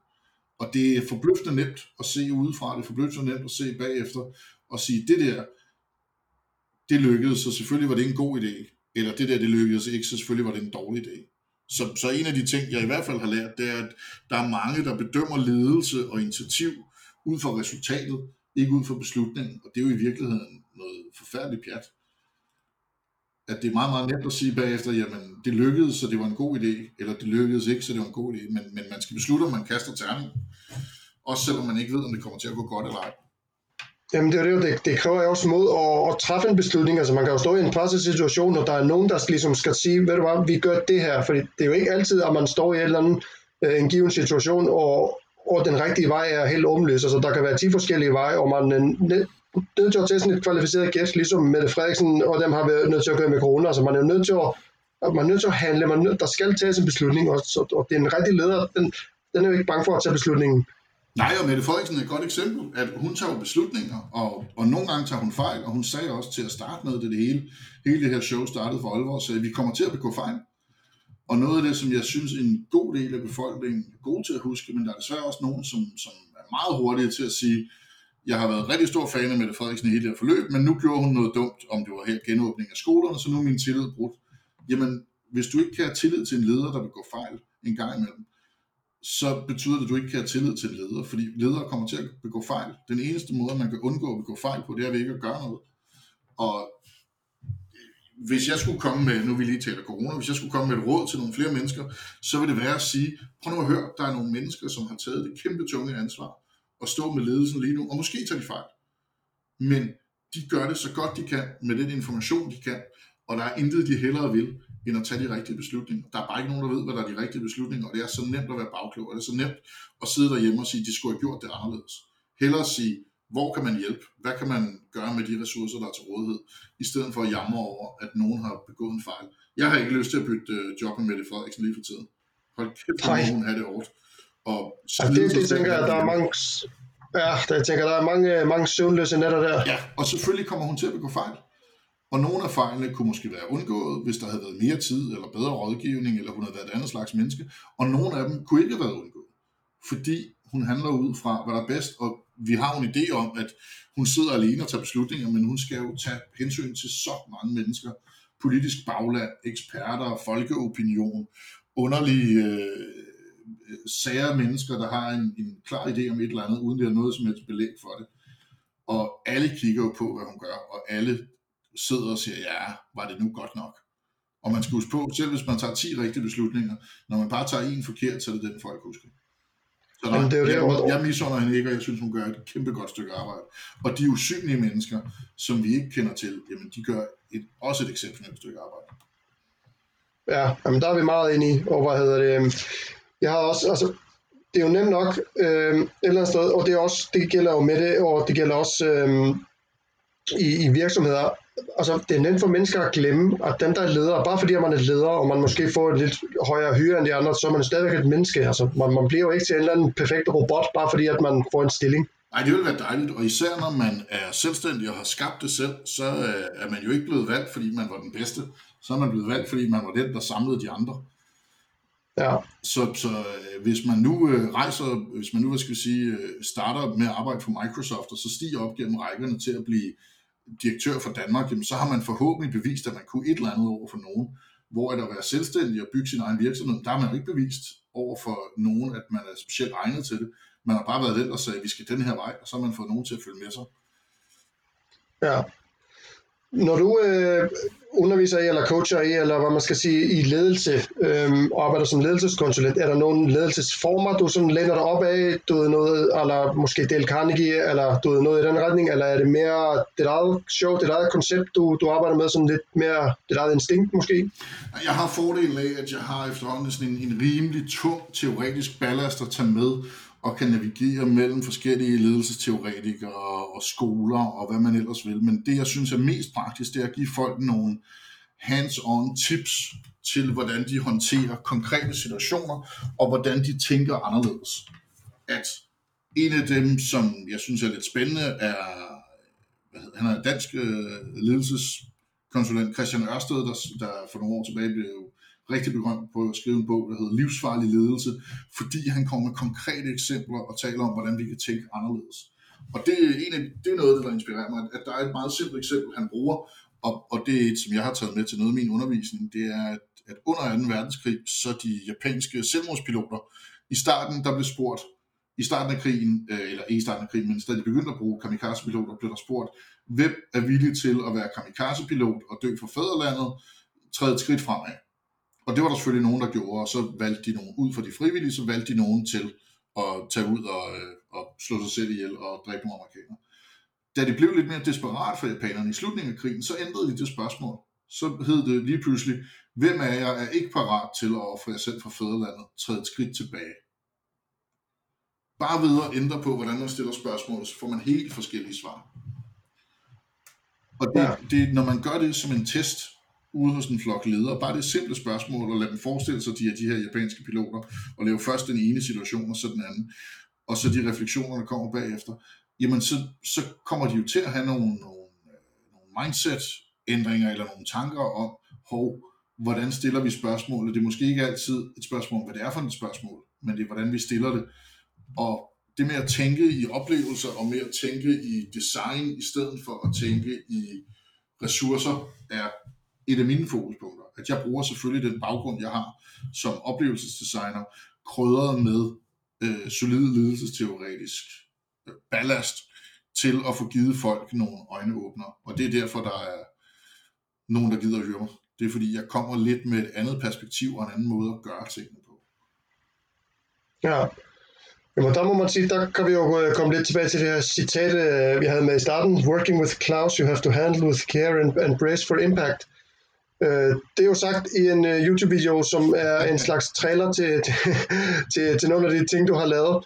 Og det er forbløffende nemt at se udefra, det er forbløffende nemt at se bagefter, og sige, det der, det lykkedes, så selvfølgelig var det en god idé. Eller det der, det lykkedes ikke, så selvfølgelig var det en dårlig idé. Så, så en af de ting, jeg i hvert fald har lært, det er, at der er mange, der bedømmer ledelse og initiativ ud fra resultatet, ikke ud fra beslutningen. Og det er jo i virkeligheden noget forfærdeligt pjat. At det er meget, meget nemt at sige bagefter, jamen det lykkedes, så det var en god idé, eller det lykkedes ikke, så det var en god idé. Men, men man skal beslutte, om man kaster terning. Også selvom man ikke ved, om det kommer til at gå godt eller ej. Jamen det er det, det, det kræver også mod at, at træffe en beslutning. Altså man kan jo stå i en presset situation, og der er nogen, der ligesom skal sige, ved du hvad, vi gør det her. For det er jo ikke altid, at man står i en eller anden øh, en given situation, og, og den rigtige vej er helt åbenlyst. Altså der kan være 10 forskellige veje, og man er nødt til at tage sådan et kvalificeret gæst, ligesom Mette Frederiksen, og dem har været nødt til at gøre med corona. Altså man er nødt til at, man er nødt til at handle, man nødt, der skal tages en beslutning, og, og det er en rigtig leder, den, den er jo ikke bange for at tage beslutningen. Nej, og Mette Frederiksen er et godt eksempel, at hun tager beslutninger, og, og nogle gange tager hun fejl, og hun sagde også til at starte med, det, det hele, hele det her show startede for alvor, så vi kommer til at begå fejl. Og noget af det, som jeg synes en god del af befolkningen er god til at huske, men der er desværre også nogen, som, som er meget hurtige til at sige, jeg har været rigtig stor fan af Mette Frederiksen i hele det her forløb, men nu gjorde hun noget dumt, om det var her genåbning af skolerne, så nu er min tillid brudt. Jamen, hvis du ikke kan have tillid til en leder, der vil gå fejl en gang imellem, så betyder det, at du ikke kan have tillid til ledere, fordi ledere kommer til at begå fejl. Den eneste måde, man kan undgå at begå fejl på, det er ved ikke at gøre noget. Og hvis jeg skulle komme med, nu vi lige taler corona, hvis jeg skulle komme med et råd til nogle flere mennesker, så vil det være at sige, prøv nu at høre, der er nogle mennesker, som har taget det kæmpe tunge ansvar og stå med ledelsen lige nu, og måske tager de fejl. Men de gør det så godt de kan, med den information de kan, og der er intet de hellere vil, end at tage de rigtige beslutninger. Der er bare ikke nogen, der ved, hvad der er de rigtige beslutninger, og det er så nemt at være bagklog, og det er så nemt at sidde derhjemme og sige, at de skulle have gjort det anderledes. Hellere sige, hvor kan man hjælpe? Hvad kan man gøre med de ressourcer, der er til rådighed? I stedet for at jamre over, at nogen har begået en fejl. Jeg har ikke lyst til at bytte øh, job med Mette Frederiksen lige for tiden. Hold kæft, hvor nogen have det hårdt. Og ja, det, det tænker jeg, der er mange, ja, der, jeg tænker, der er mange, mange søvnløse netter der. Ja, og selvfølgelig kommer hun til at begå fejl. Og nogle af fejlene kunne måske være undgået, hvis der havde været mere tid, eller bedre rådgivning, eller hun havde været et andet slags menneske. Og nogle af dem kunne ikke have været undgået. Fordi hun handler ud fra, hvad der er bedst, og vi har en idé om, at hun sidder alene og tager beslutninger, men hun skal jo tage hensyn til så mange mennesker. Politisk bagland, eksperter, folkeopinion, underlige øh, sære mennesker, der har en, en klar idé om et eller andet, uden det er noget som helst belæg for det. Og alle kigger jo på, hvad hun gør, og alle sidder og siger, ja, var det nu godt nok? Og man skal huske på, selv hvis man tager 10 rigtige beslutninger, når man bare tager en forkert, så er det den folk husker. Så der, Jamen, det er det, jeg, jeg misunder hende ikke, og jeg synes, hun gør et kæmpe godt stykke arbejde. Og de usynlige mennesker, som vi ikke kender til, jamen, de gør et, også et exceptionelt stykke arbejde. Ja, jamen, der er vi meget enige over, hvad hedder det. Jeg har også, altså, det er jo nemt nok øh, et eller andet sted, og det, er også, det gælder jo med det, og det gælder også øh, i, i virksomheder, altså det er nemt for mennesker at glemme, at den der er leder, bare fordi man er leder, og man måske får et lidt højere hyre end de andre, så er man stadigvæk et menneske. Altså, man, man bliver jo ikke til en eller anden perfekt robot, bare fordi at man får en stilling. Nej, det vil være dejligt, og især når man er selvstændig og har skabt det selv, så øh, er man jo ikke blevet valgt, fordi man var den bedste. Så er man blevet valgt, fordi man var den, der samlede de andre. Ja. Så, så øh, hvis man nu øh, rejser, hvis man nu, hvad skal vi sige, starter med at arbejde for Microsoft, og så stiger op gennem rækkerne til at blive direktør for Danmark, jamen, så har man forhåbentlig bevist, at man kunne et eller andet over for nogen. Hvor at at være selvstændig og bygge sin egen virksomhed, der har man jo ikke bevist over for nogen, at man er specielt egnet til det. Man har bare været den, der sagde, at vi skal den her vej, og så har man fået nogen til at følge med sig. Ja. Når du øh, underviser i, eller coacher i, eller hvad man skal sige, i ledelse, øhm, og arbejder som ledelseskonsulent, er der nogle ledelsesformer, du sådan læner dig op af, du ved noget, eller måske Dale Carnegie, eller du ved noget i den retning, eller er det mere dit eget show, dit eget koncept, du, du arbejder med, sådan lidt mere dit eget instinkt måske? Jeg har fordelen af, at jeg har efterhånden sådan en, en rimelig tung teoretisk ballast at tage med, og kan navigere mellem forskellige ledelsesteoretikere og skoler og hvad man ellers vil. Men det, jeg synes er mest praktisk, det er at give folk nogle hands-on tips til, hvordan de håndterer konkrete situationer, og hvordan de tænker anderledes. At en af dem, som jeg synes er lidt spændende, er, hvad hedder, han er dansk øh, ledelseskonsulent Christian Ørsted, der, der for nogle år tilbage blev rigtig berømt på at skrive en bog, der hedder Livsfarlig ledelse, fordi han kommer med konkrete eksempler og taler om, hvordan vi kan tænke anderledes. Og det er, en af, det er noget, der inspirerer mig, at der er et meget simpelt eksempel, han bruger, og, og det er et, som jeg har taget med til noget af min undervisning, det er, at, at under 2. verdenskrig, så de japanske selvmordspiloter, i starten, der blev spurgt, i starten af krigen, øh, eller ikke i starten af krigen, men da de begyndte at bruge kamikaze-piloter, blev der spurgt, hvem er villig til at være kamikaze-pilot og dø for fædrelandet, træde et skridt fremad. Og det var der selvfølgelig nogen, der gjorde, og så valgte de nogen ud for de frivillige, så valgte de nogen til at tage ud og, øh, og slå sig selv ihjel og dræbe nogle amerikanere. Da det blev lidt mere desperat for japanerne i slutningen af krigen, så ændrede de det spørgsmål. Så hed det lige pludselig, hvem af jer er ikke parat til at ofre jer selv for fædrelandet, træde et skridt tilbage. Bare ved at ændre på, hvordan man stiller spørgsmål, så får man helt forskellige svar. Og det, ja. det, når man gør det som en test, ude hos en flok ledere. Bare det simple spørgsmål, og lade dem forestille sig, de er de her japanske piloter, og lave først den ene situation, og så den anden. og så de refleksioner, der kommer bagefter, jamen så, så kommer de jo til at have nogle, nogle, øh, nogle mindset-ændringer eller nogle tanker om, hov, hvordan stiller vi spørgsmålet? Det er måske ikke altid et spørgsmål, hvad det er for et spørgsmål, men det er, hvordan vi stiller det. Og det med at tænke i oplevelser og med at tænke i design i stedet for at tænke i ressourcer er et af mine fokuspunkter. At jeg bruger selvfølgelig den baggrund, jeg har som oplevelsesdesigner, krydret med øh, solid ledelsesteoretisk øh, ballast til at få givet folk nogle øjneåbner. Og det er derfor, der er nogen, der gider at høre mig. Det er fordi, jeg kommer lidt med et andet perspektiv og en anden måde at gøre tingene på. Ja, Jamen, der må man sige, der kan vi jo øh, komme lidt tilbage til det her citat, øh, vi havde med i starten. Working with Klaus, you have to handle with care and, and brace for impact. Øh, det er jo sagt i en øh, YouTube-video, som er en slags trailer til, til, til, til nogle af de ting, du har lavet.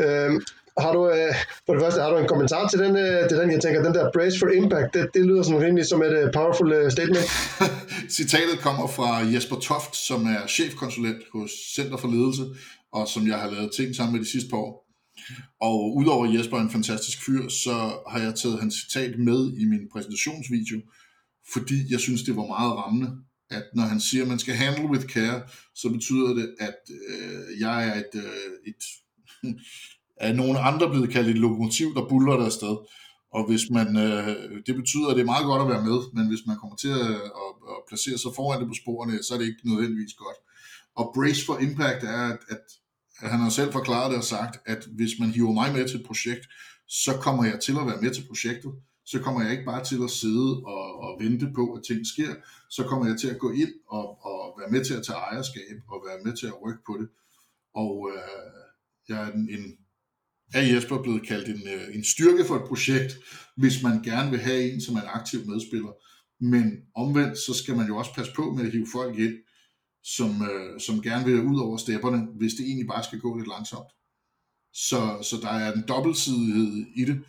Øhm, har du, øh, for det første, har du en kommentar til den, øh, til den jeg tænker, den der brace for impact, det, det lyder sådan rimelig som et powerful statement. Citatet kommer fra Jesper Toft, som er chefkonsulent hos Center for Ledelse, og som jeg har lavet ting sammen med de sidste par år. Og udover Jesper er en fantastisk fyr, så har jeg taget hans citat med i min præsentationsvideo, fordi jeg synes, det var meget rammende, at når han siger, at man skal handle with care, så betyder det, at øh, jeg er et, øh, et er nogle andre blevet kaldt et lokomotiv, der buller der afsted. Og hvis man, øh, det betyder, at det er meget godt at være med, men hvis man kommer til at, at, at placere sig foran det på sporene, så er det ikke nødvendigvis godt. Og brace for impact er, at, at han har selv forklaret det og sagt, at hvis man hiver mig med til et projekt, så kommer jeg til at være med til projektet. Så kommer jeg ikke bare til at sidde og, og vente på, at ting sker. Så kommer jeg til at gå ind og, og være med til at tage ejerskab og være med til at rykke på det. Og øh, jeg er en, en er Jesper blevet kaldt en, øh, en styrke for et projekt, hvis man gerne vil have en, som er en aktiv medspiller. Men omvendt, så skal man jo også passe på med at hive folk ind, som, øh, som gerne vil ud over stepperne, hvis det egentlig bare skal gå lidt langsomt. Så, så der er en dobbeltsidighed i det,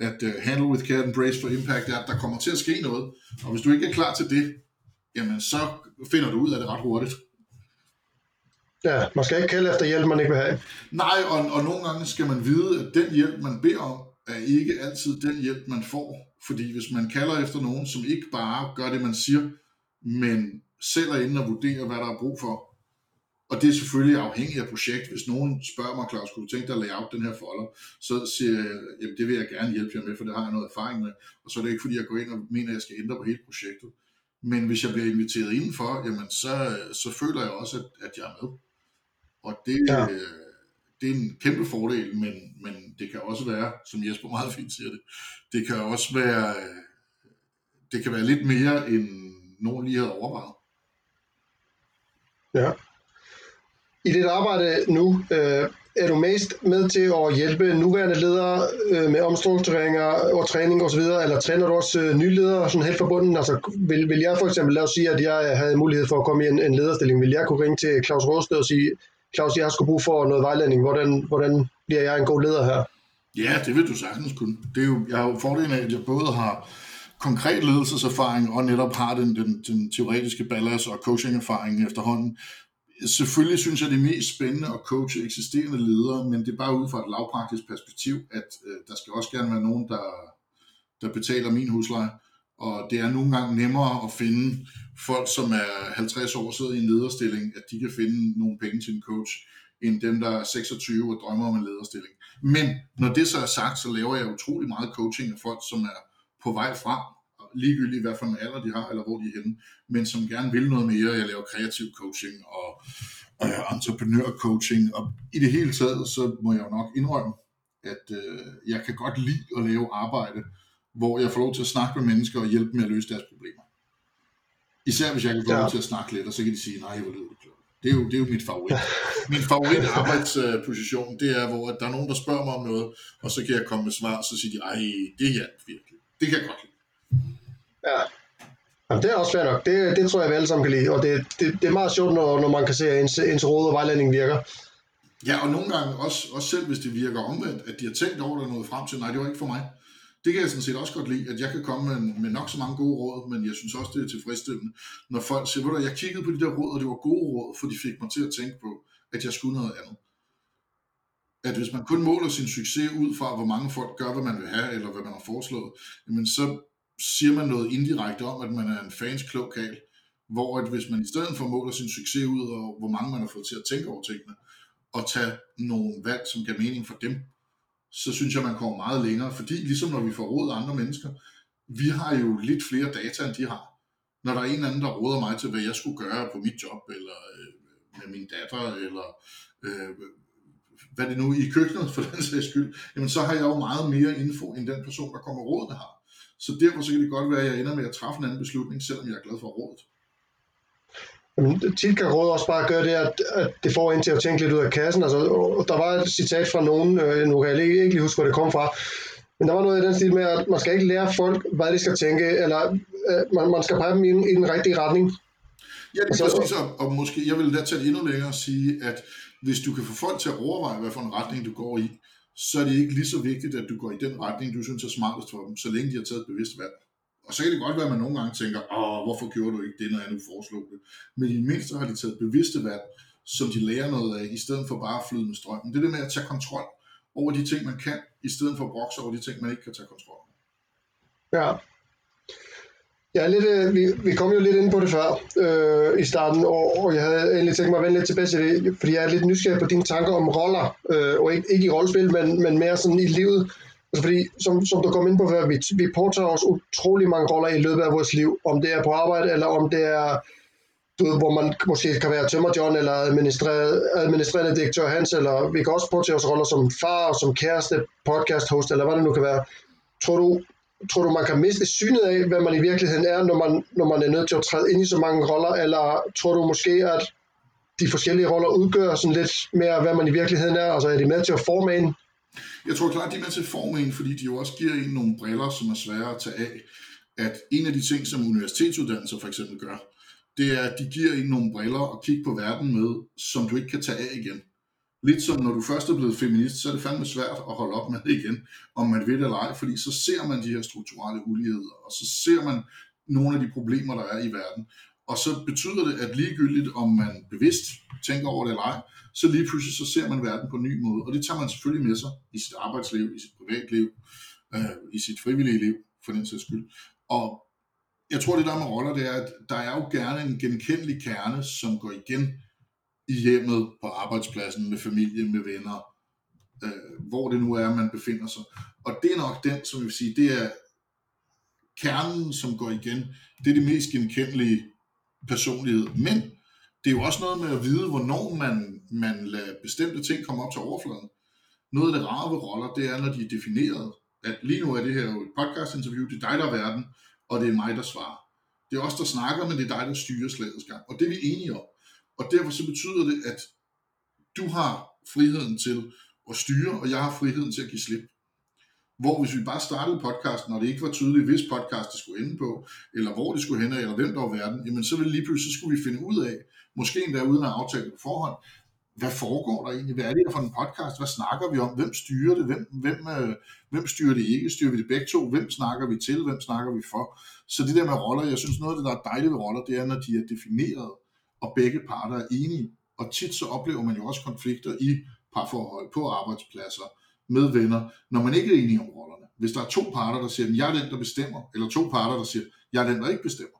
at uh, handle with care and brace for impact er, at der kommer til at ske noget, og hvis du ikke er klar til det, jamen så finder du ud af det ret hurtigt. Ja, man skal ikke kalde efter hjælp, man ikke vil have. Nej, og, og nogle gange skal man vide, at den hjælp, man beder om, er ikke altid den hjælp, man får. Fordi hvis man kalder efter nogen, som ikke bare gør det, man siger, men selv er inde og vurdere, hvad der er brug for. Og det er selvfølgelig afhængigt af projekt. Hvis nogen spørger mig, Claus, skulle du tænke dig at lave den her folder, så siger jeg, jamen det vil jeg gerne hjælpe jer med, for det har jeg noget erfaring med. Og så er det ikke fordi, jeg går ind og mener, at jeg skal ændre på hele projektet. Men hvis jeg bliver inviteret indenfor, jamen så, så føler jeg også, at, at jeg er med. Og det, ja. det er en kæmpe fordel, men, men det kan også være, som Jesper meget fint siger det, det kan også være, det kan være lidt mere, end nogen lige havde overvejet. Ja. I dit arbejde nu, øh, er du mest med til at hjælpe nuværende ledere øh, med omstruktureringer og træning osv., eller træner du også øh, nye ledere sådan helt forbundet? Altså, vil, vil jeg for eksempel, lad os sige, at jeg havde mulighed for at komme i en, en lederstilling, vil jeg kunne ringe til Claus Råsted og sige, Claus, jeg har sgu brug for noget vejledning, hvordan, hvordan bliver jeg en god leder her? Ja, det vil du sagtens kunne. Det er jo, jeg har jo fordelen af, at jeg både har konkret ledelseserfaring og netop har den, den, den teoretiske ballast og coaching-erfaring efterhånden. Selvfølgelig synes jeg, det er mest spændende at coache eksisterende ledere, men det er bare ud fra et lavpraktisk perspektiv, at øh, der skal også gerne være nogen, der, der betaler min husleje. Og det er nogle gange nemmere at finde folk, som er 50 år sidder i en lederstilling, at de kan finde nogle penge til en coach, end dem, der er 26 og drømmer om en lederstilling. Men når det så er sagt, så laver jeg utrolig meget coaching af folk, som er på vej frem, ligegyldigt hvad for en alder de har, eller hvor de er henne, men som gerne vil noget mere. Jeg laver kreativ coaching og øh, entreprenør-coaching, og i det hele taget, så må jeg jo nok indrømme, at øh, jeg kan godt lide at lave arbejde, hvor jeg får lov til at snakke med mennesker og hjælpe med at løse deres problemer. Især hvis jeg kan få ja. lov til at snakke lidt, og så kan de sige, nej, hvor lyder det klogt. Det er jo, det er jo mit favorit. Min favorit arbejdsposition, det er, hvor der er nogen, der spørger mig om noget, og så kan jeg komme med svar, så siger de, ej, det hjalp virkelig. Det kan jeg godt lide. Ja. Jamen, det er også fair nok. Det, det tror jeg, vi alle sammen kan lide. Og det, det, det er meget sjovt, når, når man kan se, at ens, ens råd og vejledning virker. Ja, og nogle gange også, også selv, hvis det virker omvendt, at de har tænkt over det og nået frem til, nej, det var ikke for mig. Det kan jeg sådan set også godt lide, at jeg kan komme med, med nok så mange gode råd, men jeg synes også, det er tilfredsstillende, når folk siger, "Du, jeg kiggede på de der råd, og det var gode råd, for de fik mig til at tænke på, at jeg skulle noget andet. at hvis man kun måler sin succes ud fra, hvor mange folk gør, hvad man vil have, eller hvad man har foreslået, jamen så siger man noget indirekte om, at man er en fans klog kal, hvor at hvis man i stedet for måler sin succes ud, og hvor mange man har fået til at tænke over tingene, og tage nogle valg, som giver mening for dem, så synes jeg, man kommer meget længere, fordi ligesom når vi får råd af andre mennesker, vi har jo lidt flere data, end de har. Når der er en eller anden, der råder mig til, hvad jeg skulle gøre på mit job, eller øh, med min datter, eller øh, hvad det nu i køkkenet for den sags skyld, jamen så har jeg jo meget mere info, end den person, der kommer rådene har. Så derfor så kan det godt være, at jeg ender med at træffe en anden beslutning, selvom jeg er glad for rådet. Jamen, tit kan råd også bare gøre det, at, at det får en til at tænke lidt ud af kassen. Altså, der var et citat fra nogen, øh, nu kan jeg ikke, ikke lige huske, hvor det kom fra, men der var noget i den stil med, at man skal ikke lære folk, hvad de skal tænke, eller øh, man, man skal pege dem i, i den rigtige retning. Ja, det er altså, præcis, og, og måske, jeg vil da tage det endnu længere og sige, at hvis du kan få folk til at overveje, hvad for en retning du går i, så er det ikke lige så vigtigt, at du går i den retning, du synes er smartest for dem, så længe de har taget et bevidst valg. Og så kan det godt være, at man nogle gange tænker, åh, hvorfor gjorde du ikke det, når jeg nu foreslog det? Men i det mindste har de taget bevidste valg, som de lærer noget af, i stedet for bare at flyde med strømmen. Det er det med at tage kontrol over de ting, man kan, i stedet for at brokse over de ting, man ikke kan tage kontrol over. Ja. Ja, lidt, øh, vi, vi kom jo lidt ind på det før øh, i starten, og, og jeg havde egentlig tænkt mig at vende lidt tilbage til det, fordi jeg er lidt nysgerrig på dine tanker om roller, øh, og ikke, ikke i rollespil, men, men mere sådan i livet. Altså fordi, som, som du kom ind på før, vi, vi påtager os utrolig mange roller i løbet af vores liv, om det er på arbejde, eller om det er, du ved, hvor man måske kan være tømmerjohn, eller administrerende direktør Hans, eller vi kan også påtage os roller som far, som kæreste, podcast host, eller hvad det nu kan være. Tror du, tror du, man kan miste synet af, hvad man i virkeligheden er, når man, når man er nødt til at træde ind i så mange roller, eller tror du måske, at de forskellige roller udgør sådan lidt mere, hvad man i virkeligheden er? Altså er de med til at forme en? Jeg tror klart, de er med til at forme en, fordi de jo også giver en nogle briller, som er svære at tage af. At en af de ting, som universitetsuddannelser for eksempel gør, det er, at de giver en nogle briller at kigge på verden med, som du ikke kan tage af igen lidt som når du først er blevet feminist, så er det fandme svært at holde op med det igen, om man vil det eller ej, fordi så ser man de her strukturelle uligheder, og så ser man nogle af de problemer, der er i verden. Og så betyder det, at ligegyldigt om man bevidst tænker over det eller ej, så lige pludselig så ser man verden på en ny måde. Og det tager man selvfølgelig med sig i sit arbejdsliv, i sit privatliv, øh, i sit frivillige liv, for den sags skyld. Og jeg tror, det der med roller, det er, at der er jo gerne en genkendelig kerne, som går igen i hjemmet, på arbejdspladsen, med familie, med venner, øh, hvor det nu er, man befinder sig. Og det er nok den, som jeg vil sige, det er kernen, som går igen. Det er det mest genkendelige personlighed. Men det er jo også noget med at vide, hvornår man, man lader bestemte ting komme op til overfladen. Noget af det rare ved roller, det er, når de er defineret. At lige nu er det her jo et podcast-interview, det er dig, der er verden, og det er mig, der svarer. Det er os, der snakker, men det er dig, der styrer slagets gang. Og det er vi enige om. Og derfor så betyder det, at du har friheden til at styre, og jeg har friheden til at give slip. Hvor hvis vi bare startede podcasten, og det ikke var tydeligt, hvis podcast det skulle ende på, eller hvor det skulle hen, eller hvem der var verden, jamen så ville lige pludselig, så skulle vi finde ud af, måske endda uden at aftale på forhånd, hvad foregår der egentlig? Hvad er det for en podcast? Hvad snakker vi om? Hvem styrer det? Hvem, hvem, øh, hvem styrer det ikke? Styrer vi det begge to? Hvem snakker vi til? Hvem snakker vi for? Så det der med roller, jeg synes noget af det, der er dejligt ved roller, det er, når de er defineret og begge parter er enige. Og tit så oplever man jo også konflikter i parforhold, på arbejdspladser, med venner, når man ikke er enige om rollerne. Hvis der er to parter, der siger, at jeg er den, der bestemmer, eller to parter, der siger, at jeg er den, der ikke bestemmer.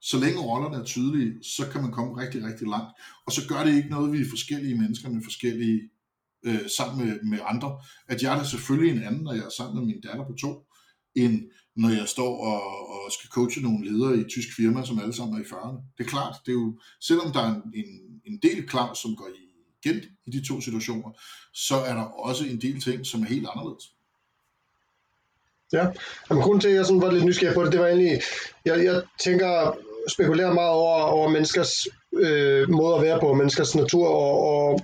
Så længe rollerne er tydelige, så kan man komme rigtig, rigtig langt. Og så gør det ikke noget, vi er forskellige mennesker med forskellige øh, sammen med, med andre. At jeg er da selvfølgelig en anden, når jeg er sammen med min datter på to, end når jeg står og, og skal coache nogle ledere i et tysk firma, som alle sammen er i 40'erne. Det er klart, det er jo, selvom der er en, en, en del klam, som går igen i de to situationer, så er der også en del ting, som er helt anderledes. Ja, Jamen, grunden til, at jeg sådan var lidt nysgerrig på det, det var egentlig, jeg, jeg tænker, spekulerer meget over, over menneskers øh, måde at være på, menneskers natur, og, og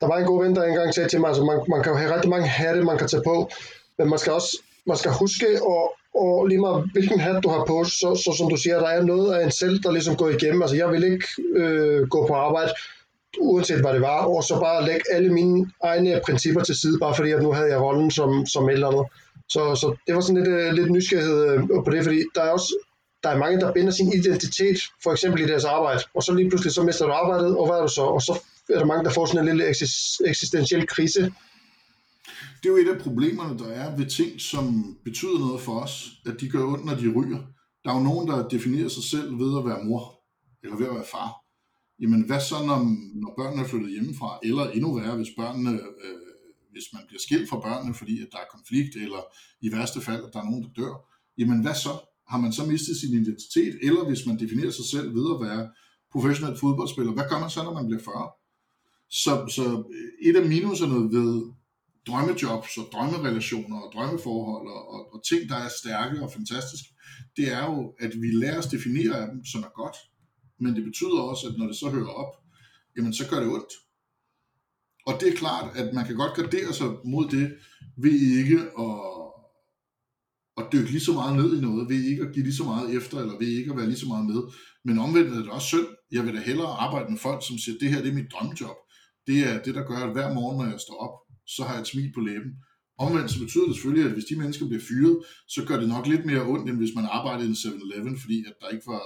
der var en god ven, der engang sagde til mig, altså man, man kan have rigtig mange hatte, man kan tage på, men man skal også man skal huske at, og lige meget hvilken hat du har på, så, så som du siger, der er noget af en selv, der ligesom går igennem. Altså jeg vil ikke øh, gå på arbejde, uanset hvad det var, og så bare lægge alle mine egne principper til side, bare fordi at nu havde jeg rollen som, som et eller andet. Så, så det var sådan lidt, øh, lidt nysgerrighed øh, på det, fordi der er også der er mange, der binder sin identitet, for eksempel i deres arbejde, og så lige pludselig så mister du arbejdet, og hvad er du så? Og så er der mange, der får sådan en lille eksistentiel krise. Det er jo et af problemerne, der er ved ting, som betyder noget for os, at de gør ondt, når de ryger. Der er jo nogen, der definerer sig selv ved at være mor, eller ved at være far. Jamen hvad så, når, når børnene er flyttet hjemmefra, eller endnu værre, hvis børnene øh, hvis man bliver skilt fra børnene, fordi at der er konflikt, eller i værste fald, at der er nogen, der dør, jamen hvad så? Har man så mistet sin identitet? Eller hvis man definerer sig selv ved at være professionel fodboldspiller, hvad gør man så, når man bliver 40? Så, så øh, et af minuserne ved drømmejobs og drømmerelationer og drømmeforhold og, og, og ting, der er stærke og fantastiske, det er jo, at vi lærer os definere af dem, som er godt. Men det betyder også, at når det så hører op, jamen så gør det ondt. Og det er klart, at man kan godt gardere sig mod det, ved ikke at, at dykke lige så meget ned i noget, ved ikke at give lige så meget efter, eller ved ikke at være lige så meget med. Men omvendt er det også synd. Jeg vil da hellere arbejde med folk, som siger, det her det er mit drømmejob. Det er det, der gør, at hver morgen, når jeg står op, så har jeg et smil på læben. Omvendt så betyder det selvfølgelig, at hvis de mennesker bliver fyret, så gør det nok lidt mere ondt, end hvis man arbejdede i en 7-Eleven, fordi at der ikke var,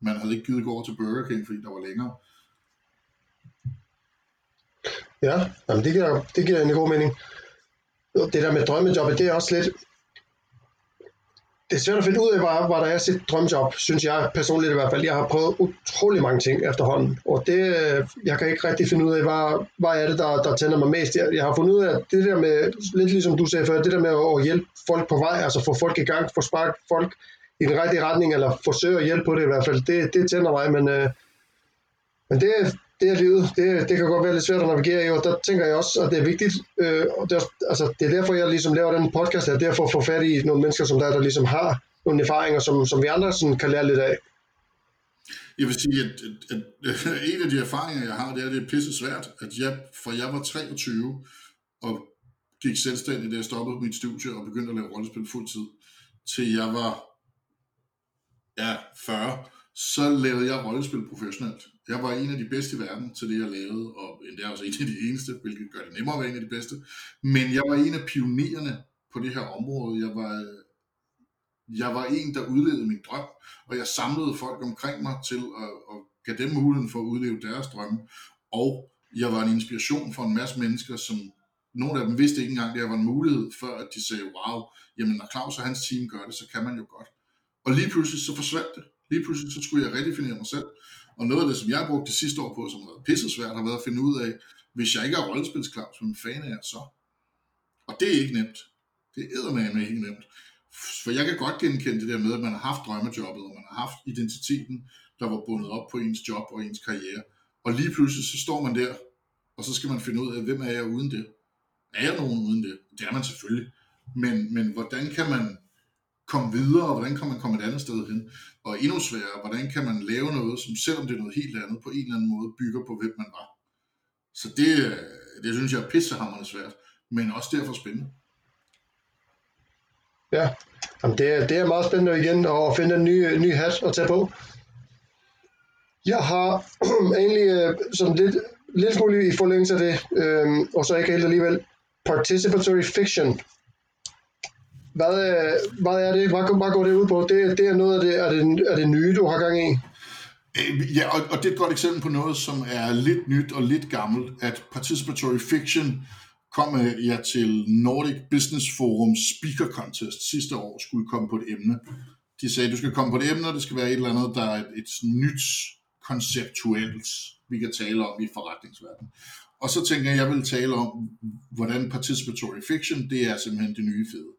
man havde ikke givet gå over til Burger King, fordi der var længere. Ja, jamen det, giver, det giver en god mening. Det der med drømmejobbet, det er også lidt... Det er svært at finde ud af, hvad, hvad der er sit drømmejob, synes jeg personligt i hvert fald. Jeg har prøvet utrolig mange ting efterhånden, og det, øh, jeg kan ikke rigtig finde ud af, hvad, hvad er det, der, der tænder mig mest. Jeg, jeg har fundet ud af, at det der med, lidt ligesom du sagde før, det der med at hjælpe folk på vej, altså få folk i gang, få sparket folk i den rigtige retning, eller forsøge at hjælpe på det i hvert fald, det, det tænder mig, men, øh, men det, det er livet. Det, det kan godt være lidt svært at navigere i, og der tænker jeg også, at det er vigtigt. Øh, og det, er, altså, det er derfor, jeg ligesom laver den podcast, det er derfor at få fat i nogle mennesker, som der, der ligesom har nogle erfaringer, som, som vi andre sådan kan lære lidt af. Jeg vil sige, at, at, at en af de erfaringer, jeg har, det er, at det er pisse svært, at jeg, fra jeg var 23 og gik selvstændig, da jeg stoppede mit studie og begyndte at lave rollespil fuldtid, til jeg var ja, 40, så lavede jeg rollespil professionelt. Jeg var en af de bedste i verden til det, jeg lavede, og endda også en af de eneste, hvilket gør det nemmere at være en af de bedste. Men jeg var en af pionererne på det her område. Jeg var, jeg var en, der udlevede min drøm, og jeg samlede folk omkring mig til at, at give dem muligheden for at udleve deres drømme. Og jeg var en inspiration for en masse mennesker, som nogle af dem vidste ikke engang, at det var en mulighed, før at de sagde, wow, jamen når Claus og hans team gør det, så kan man jo godt. Og lige pludselig så forsvandt det. Lige pludselig så skulle jeg redefinere mig selv. Og noget af det, som jeg har brugt det sidste år på, som har været pissesvært, har været at finde ud af, hvis jeg ikke er rollespilsklar, som en fan er så? Og det er ikke nemt. Det er med ikke nemt. For jeg kan godt genkende det der med, at man har haft drømmejobbet, og man har haft identiteten, der var bundet op på ens job og ens karriere. Og lige pludselig så står man der, og så skal man finde ud af, hvem er jeg uden det? Er jeg nogen uden det? Det er man selvfølgelig. Men, men hvordan kan man komme videre, og hvordan kan man komme et andet sted hen? Og endnu sværere, hvordan kan man lave noget, som selvom det er noget helt andet, på en eller anden måde bygger på, hvem man var. Så det, øh, det synes jeg er pissehammerende svært, men også derfor spændende. Ja, Jamen det, er, det er meget spændende igen at finde en ny, ny hat at tage på. Jeg har egentlig øh, sådan lidt, lidt smule i forlængelse af det, øh, og så ikke helt alligevel, participatory fiction hvad, øh, hvad er det? Hvad, hvad går det ud på? Det, det er noget af det, er det, er det nye, du har gang i? Øh, ja, og, og det er et godt eksempel på noget, som er lidt nyt og lidt gammelt, at Participatory Fiction kom øh, ja, til Nordic Business Forum Speaker Contest sidste år, skulle komme på et emne. De sagde, du skal komme på et emne, og det skal være et eller andet, der er et, et nyt konceptuelt, vi kan tale om i forretningsverdenen. Og så tænker jeg, jeg vil tale om, hvordan participatory fiction, det er simpelthen det nye fede.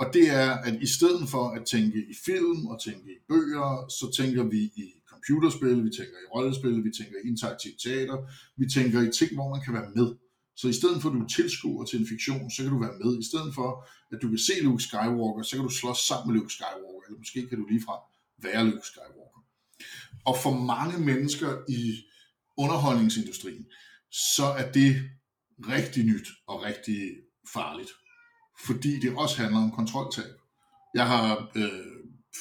Og det er, at i stedet for at tænke i film og tænke i bøger, så tænker vi i computerspil, vi tænker i rollespil, vi tænker i interaktivt teater, vi tænker i ting, hvor man kan være med. Så i stedet for, at du tilskuer til en fiktion, så kan du være med. I stedet for, at du kan se Luke Skywalker, så kan du slås sammen med Luke Skywalker, eller måske kan du ligefrem være Luke Skywalker. Og for mange mennesker i underholdningsindustrien, så er det rigtig nyt og rigtig farligt fordi det også handler om kontroltab. Jeg har øh,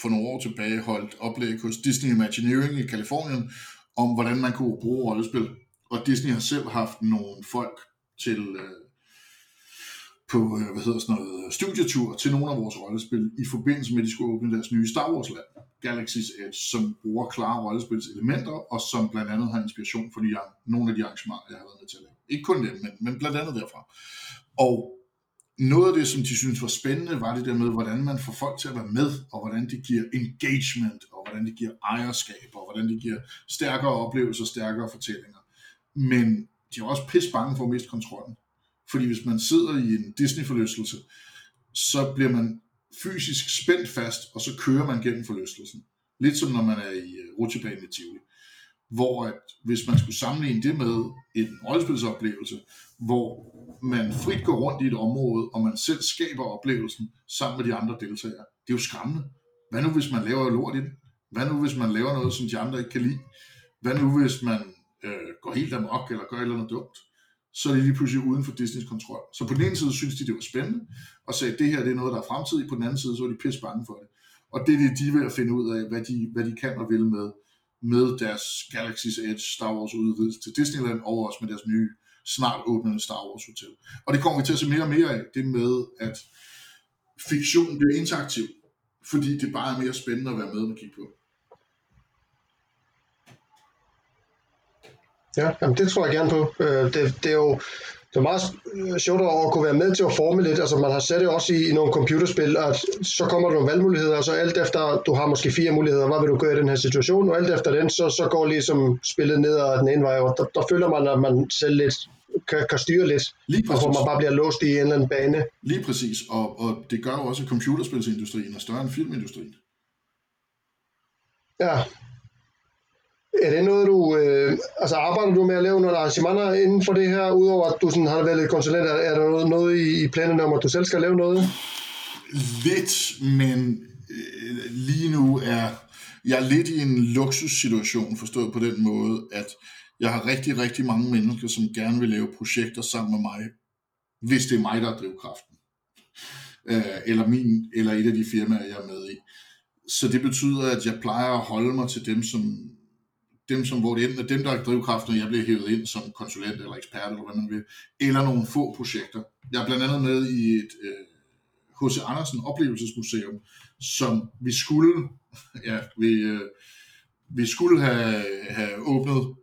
for nogle år tilbage holdt oplæg hos Disney Imagineering i Kalifornien om, hvordan man kunne bruge rollespil. Og Disney har selv haft nogle folk til øh, på øh, hvad hedder sådan noget, studietur til nogle af vores rollespil i forbindelse med, at de skulle åbne deres nye Star Wars land. Galaxy's Edge, som bruger klare rollespilselementer, og som blandt andet har inspiration for de, nogle af de arrangementer, jeg har været med til at lave. Ikke kun dem, men, men blandt andet derfra. Og noget af det, som de synes var spændende, var det der med, hvordan man får folk til at være med, og hvordan det giver engagement, og hvordan det giver ejerskab, og hvordan det giver stærkere oplevelser, stærkere fortællinger. Men de er også pisse bange for at miste kontrollen. Fordi hvis man sidder i en Disney-forlystelse, så bliver man fysisk spændt fast, og så kører man gennem forlystelsen. Lidt som når man er i øh, rutsjebanen i Tivoli. Hvor at, hvis man skulle sammenligne det med en rollespilsoplevelse, hvor man frit går rundt i et område, og man selv skaber oplevelsen sammen med de andre deltagere. Det er jo skræmmende. Hvad nu, hvis man laver lort i det? Hvad nu, hvis man laver noget, som de andre ikke kan lide? Hvad nu, hvis man øh, går helt amok, eller gør et eller andet dumt? Så er det lige pludselig uden for Disneys kontrol. Så på den ene side synes de, det var spændende, og sagde, at det her det er noget, der er fremtidigt. På den anden side, så er de pisse bange for det. Og det er det, de er ved at finde ud af, hvad de, hvad de kan og vil med, med deres Galaxy's Edge Star Wars udvidelse til Disneyland, og også med deres nye snart åbnende Star Wars Hotel. Og det kommer vi til at se mere og mere af, det med, at fiktion bliver interaktiv, fordi det bare er mere spændende at være med og kigge på. Ja, jamen det tror jeg gerne på. Øh, det, det er jo det er meget sjovt at kunne være med til at forme lidt. Altså man har sat det også i, i nogle computerspil, at så kommer der nogle valgmuligheder, og så alt efter, du har måske fire muligheder, hvad vil du gøre i den her situation, og alt efter den, så, så går ligesom spillet ned ad den ene vej, og der, der føler man, at man selv lidt kan, kan styre lidt, Lige og hvor man bare bliver låst i en eller anden bane. Lige præcis, og, og det gør jo også, at computerspilsindustrien er større end filmindustrien. Ja. Er det noget, du... Øh, altså arbejder du med at lave nogle arrangementer inden for det her, udover at du sådan har været lidt konsulent? Er, er der noget, noget i, i planerne om, at du selv skal lave noget? Lidt, men øh, lige nu er jeg er lidt i en luksussituation, forstået på den måde, at jeg har rigtig, rigtig mange mennesker, som gerne vil lave projekter sammen med mig, hvis det er mig, der er drivkraften. Øh, eller, min, eller et af de firmaer, jeg er med i. Så det betyder, at jeg plejer at holde mig til dem, som dem, som, hvor det enten er dem, der er drivkraften, og jeg bliver hævet ind som konsulent eller ekspert, eller hvad man vil, eller nogle få projekter. Jeg er blandt andet med i et H.C. Øh, Andersen oplevelsesmuseum, som vi skulle, ja, vi, øh, vi skulle have, have åbnet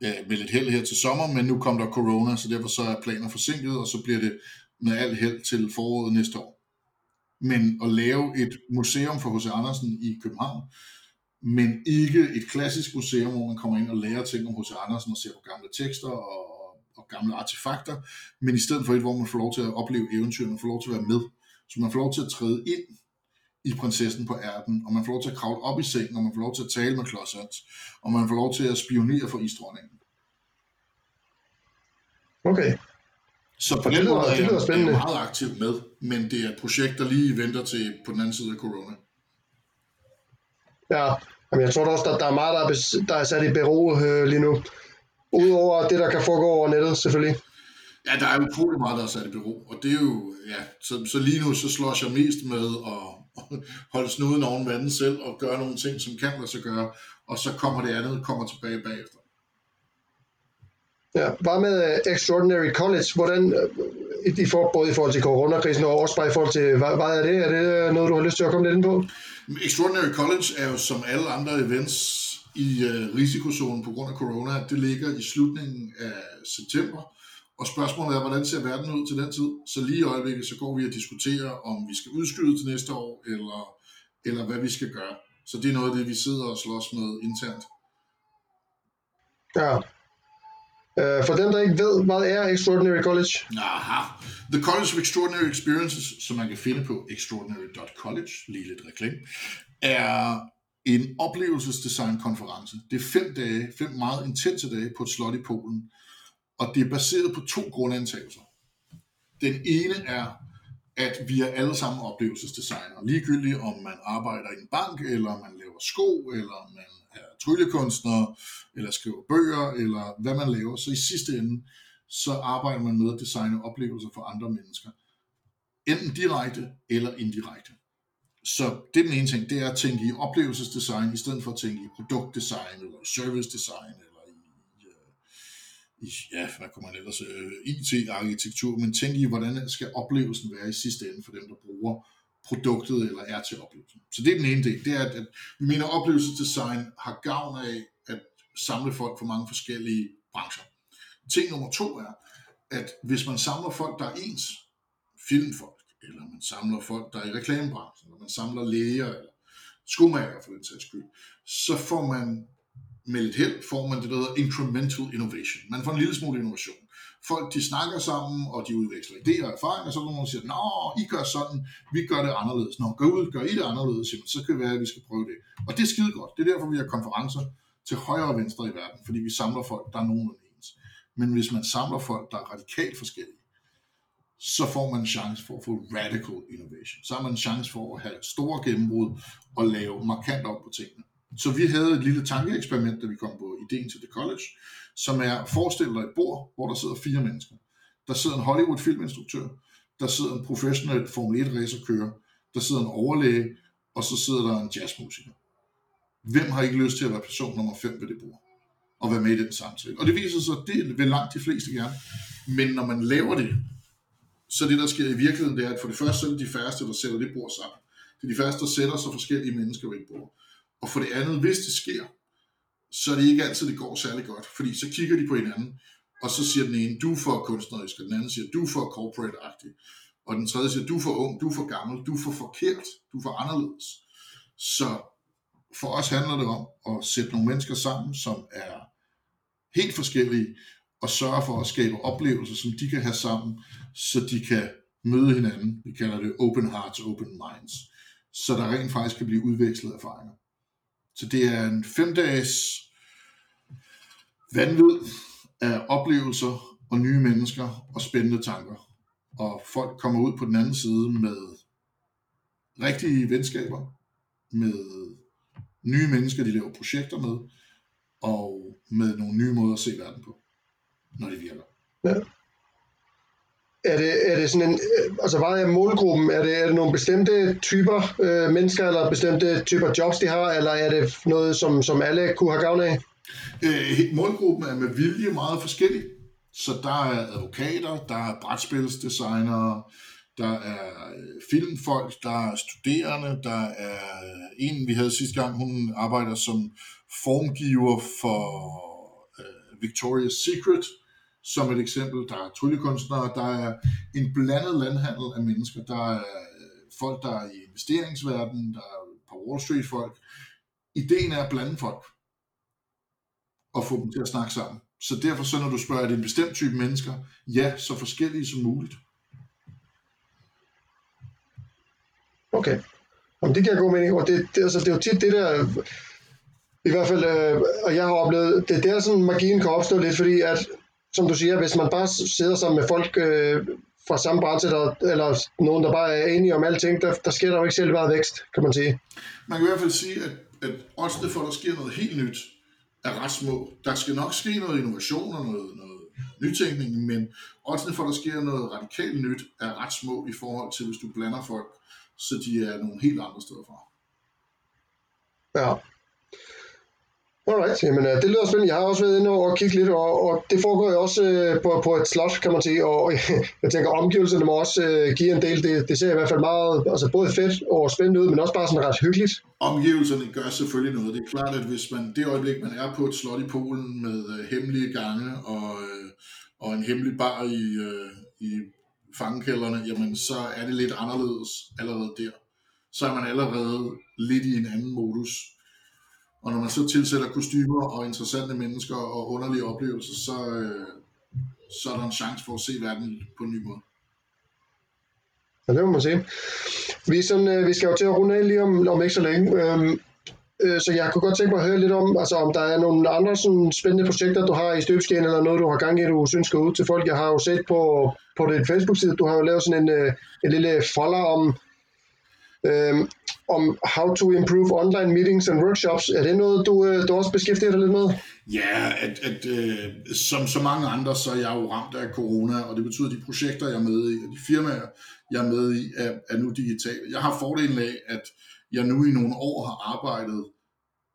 ja, med lidt held her til sommer, men nu kom der corona, så derfor så er planer forsinket, og så bliver det med alt held til foråret næste år. Men at lave et museum for H.C. Andersen i København, men ikke et klassisk museum, hvor man kommer ind og lærer ting om H.C. Andersen og ser på gamle tekster og, og gamle artefakter, men i stedet for et, hvor man får lov til at opleve eventyr, man får lov til at være med, så man får lov til at træde ind i prinsessen på ærten, og man får lov til at kravle op i sengen, og man får lov til at tale med Klodsat, og man får lov til at spionere for isdronningen. Okay. Så på den måde er jeg meget aktiv med, men det er et projekt, der lige venter til på den anden side af corona. Ja, Jamen, jeg tror også, at der er meget, der er, der er sat i bero øh, lige nu. Udover det, der kan foregå over nettet, selvfølgelig. Ja, der er jo utrolig meget, der er sat i bero, og det er jo, ja, så, så lige nu, så slår jeg mest med at, at holde snuden oven vandet selv, og gøre nogle ting, som kan lade sig gøre, og så kommer det andet, kommer tilbage bagefter. Ja, bare med uh, Extraordinary College, hvordan, uh, i for, både i forhold til coronakrisen og også bare i forhold til, hvad, hvad er det? Er det noget, du har lyst til at komme lidt ind på? Extraordinary College er jo som alle andre events i uh, risikozonen på grund af corona. Det ligger i slutningen af september, og spørgsmålet er, hvordan ser verden ud til den tid? Så lige i øjeblikket, så går vi og diskuterer, om vi skal udskyde til næste år, eller, eller hvad vi skal gøre. Så det er noget af det, vi sidder og slås med internt. Ja, Uh, for dem, der ikke ved, hvad er Extraordinary College? Aha. The College of Extraordinary Experiences, som man kan finde på extraordinary.college, lige lidt reklame, er en oplevelsesdesign-konference. Det er fem dage, fem meget intense dage på et slot i Polen, og det er baseret på to grundantagelser. Den ene er, at vi er alle sammen oplevelsesdesignere. Ligegyldigt om man arbejder i en bank, eller man laver sko, eller man er tryllekunstner, eller skriver bøger, eller hvad man laver. Så i sidste ende, så arbejder man med at designe oplevelser for andre mennesker. Enten direkte eller indirekte. Så det er den ene ting, det er at tænke i oplevelsesdesign, i stedet for at tænke i produktdesign, eller service design, eller i, øh, i ja, hvad kunne man ellers, øh, IT-arkitektur, men tænke i, hvordan skal oplevelsen være i sidste ende for dem, der bruger produktet eller er til oplevelsen. Så det er den ene del. Det er, at, vi mener, at oplevelsesdesign har gavn af at samle folk fra mange forskellige brancher. Ting nummer to er, at hvis man samler folk, der er ens, filmfolk, eller man samler folk, der er i reklamebranchen, eller man samler læger, eller skomager for den sags skyld, så får man med lidt held, får man det, der hedder incremental innovation. Man får en lille smule innovation. Folk, de snakker sammen, og de udveksler idéer og erfaringer, så er der nogen, der siger, nå, I gør sådan, vi gør det anderledes. Nå, gør ud, gør I det anderledes, jamen, så kan det være, at vi skal prøve det. Og det er skide godt. Det er derfor, vi har konferencer til højre og venstre i verden, fordi vi samler folk, der er nogenlunde ens. Men hvis man samler folk, der er radikalt forskellige, så får man en chance for at få radical innovation. Så har man en chance for at have store gennembrud og lave markant op på tingene. Så vi havde et lille tankeeksperiment, da vi kom på ideen til The College, som er, forestil dig et bord, hvor der sidder fire mennesker. Der sidder en Hollywood-filminstruktør, der sidder en professionel Formel 1-racerkører, der sidder en overlæge, og så sidder der en jazzmusiker. Hvem har ikke lyst til at være person nummer 5 ved det bord? Og være med i den samtale. Og det viser sig, at det vil langt de fleste gerne. Men når man laver det, så det, der sker i virkeligheden, det er, at for det første så er det de færreste, der sætter det bord sammen. Det er de færreste, der sætter sig forskellige mennesker ved et bord. Og for det andet, hvis det sker, så er det ikke altid, det går særlig godt, fordi så kigger de på hinanden, og så siger den ene, du er for kunstnerisk, og den anden siger, du er for corporate-agtig, og den tredje siger, du er for ung, du er for gammel, du er for forkert, du er for anderledes. Så for os handler det om at sætte nogle mennesker sammen, som er helt forskellige, og sørge for at skabe oplevelser, som de kan have sammen, så de kan møde hinanden. Vi kalder det open hearts, open minds. Så der rent faktisk kan blive udvekslet erfaringer. Så det er en femdages vanvid af oplevelser og nye mennesker og spændende tanker. Og folk kommer ud på den anden side med rigtige venskaber, med nye mennesker, de laver projekter med, og med nogle nye måder at se verden på, når det virker. Ja. Er det, er det sådan en, øh, altså hvad er målgruppen? Er det, er det nogle bestemte typer øh, mennesker, eller bestemte typer jobs, de har, eller er det noget, som, som alle kunne have gavn af? Øh, målgruppen er med vilje meget forskellig. Så der er advokater, der er brætspilsdesignere, der er øh, filmfolk, der er studerende, der er øh, en, vi havde sidste gang, hun arbejder som formgiver for øh, Victoria's Secret, som et eksempel. Der er tryllekunstnere, der er en blandet landhandel af mennesker. Der er øh, folk, der er i investeringsverdenen, der er på Wall Street folk. Ideen er at blande folk og få dem til at snakke sammen. Så derfor så, når du spørger, er det en bestemt type mennesker? Ja, så forskellige som muligt. Okay. Jamen, det giver jeg mening. Og det, det, altså, det er jo tit det der, i hvert fald, øh, og jeg har oplevet, det er der sådan magien kan opstå lidt, fordi at som du siger, hvis man bare sidder sammen med folk øh, fra samme branche, der, eller nogen, der bare er enige om alting, der, der sker der jo ikke selv meget vækst, kan man sige. Man kan i hvert fald sige, at, at også det for, at der sker noget helt nyt, er ret små. Der skal nok ske noget innovation og noget, noget nytænkning, men også for, at der sker noget radikalt nyt, er ret små i forhold til, hvis du blander folk, så de er nogle helt andre steder fra. Ja. Alright, jamen øh, det lyder spændende. Jeg har også været inde og kigge lidt, og, og det foregår jo også øh, på, på et slot, kan man sige, og jeg tænker, omgivelserne må også øh, give en del. Det, det ser i hvert fald meget, altså både fedt og spændende ud, men også bare sådan ret hyggeligt. Omgivelserne gør selvfølgelig noget. Det er klart, at hvis man det øjeblik, man er på et slot i Polen med øh, hemmelige gange og, øh, og en hemmelig bar i, øh, i fangekælderne, jamen så er det lidt anderledes allerede der. Så er man allerede lidt i en anden modus og når man så tilsætter kostymer og interessante mennesker og underlige oplevelser, så, øh, så er der en chance for at se verden på en ny måde. Ja, det må man sige. Vi, sådan, øh, vi skal jo til at runde af lige om, om ikke så længe. Øhm, øh, så jeg kunne godt tænke mig at høre lidt om, altså, om der er nogle andre sådan, spændende projekter, du har i støbskeen, eller noget, du har gang i, du synes skal ud til folk. Jeg har jo set på, på dit Facebook-side, du har jo lavet sådan en, øh, en lille folder om, øhm, om how to improve online meetings and workshops. Er det noget, du, øh, du også beskæftiger dig lidt med? Ja, at, at øh, som så mange andre, så er jeg jo ramt af corona, og det betyder, at de projekter, jeg er med i, og de firmaer, jeg er med i, er, er nu digitale. Jeg har fordelen af, at jeg nu i nogle år har arbejdet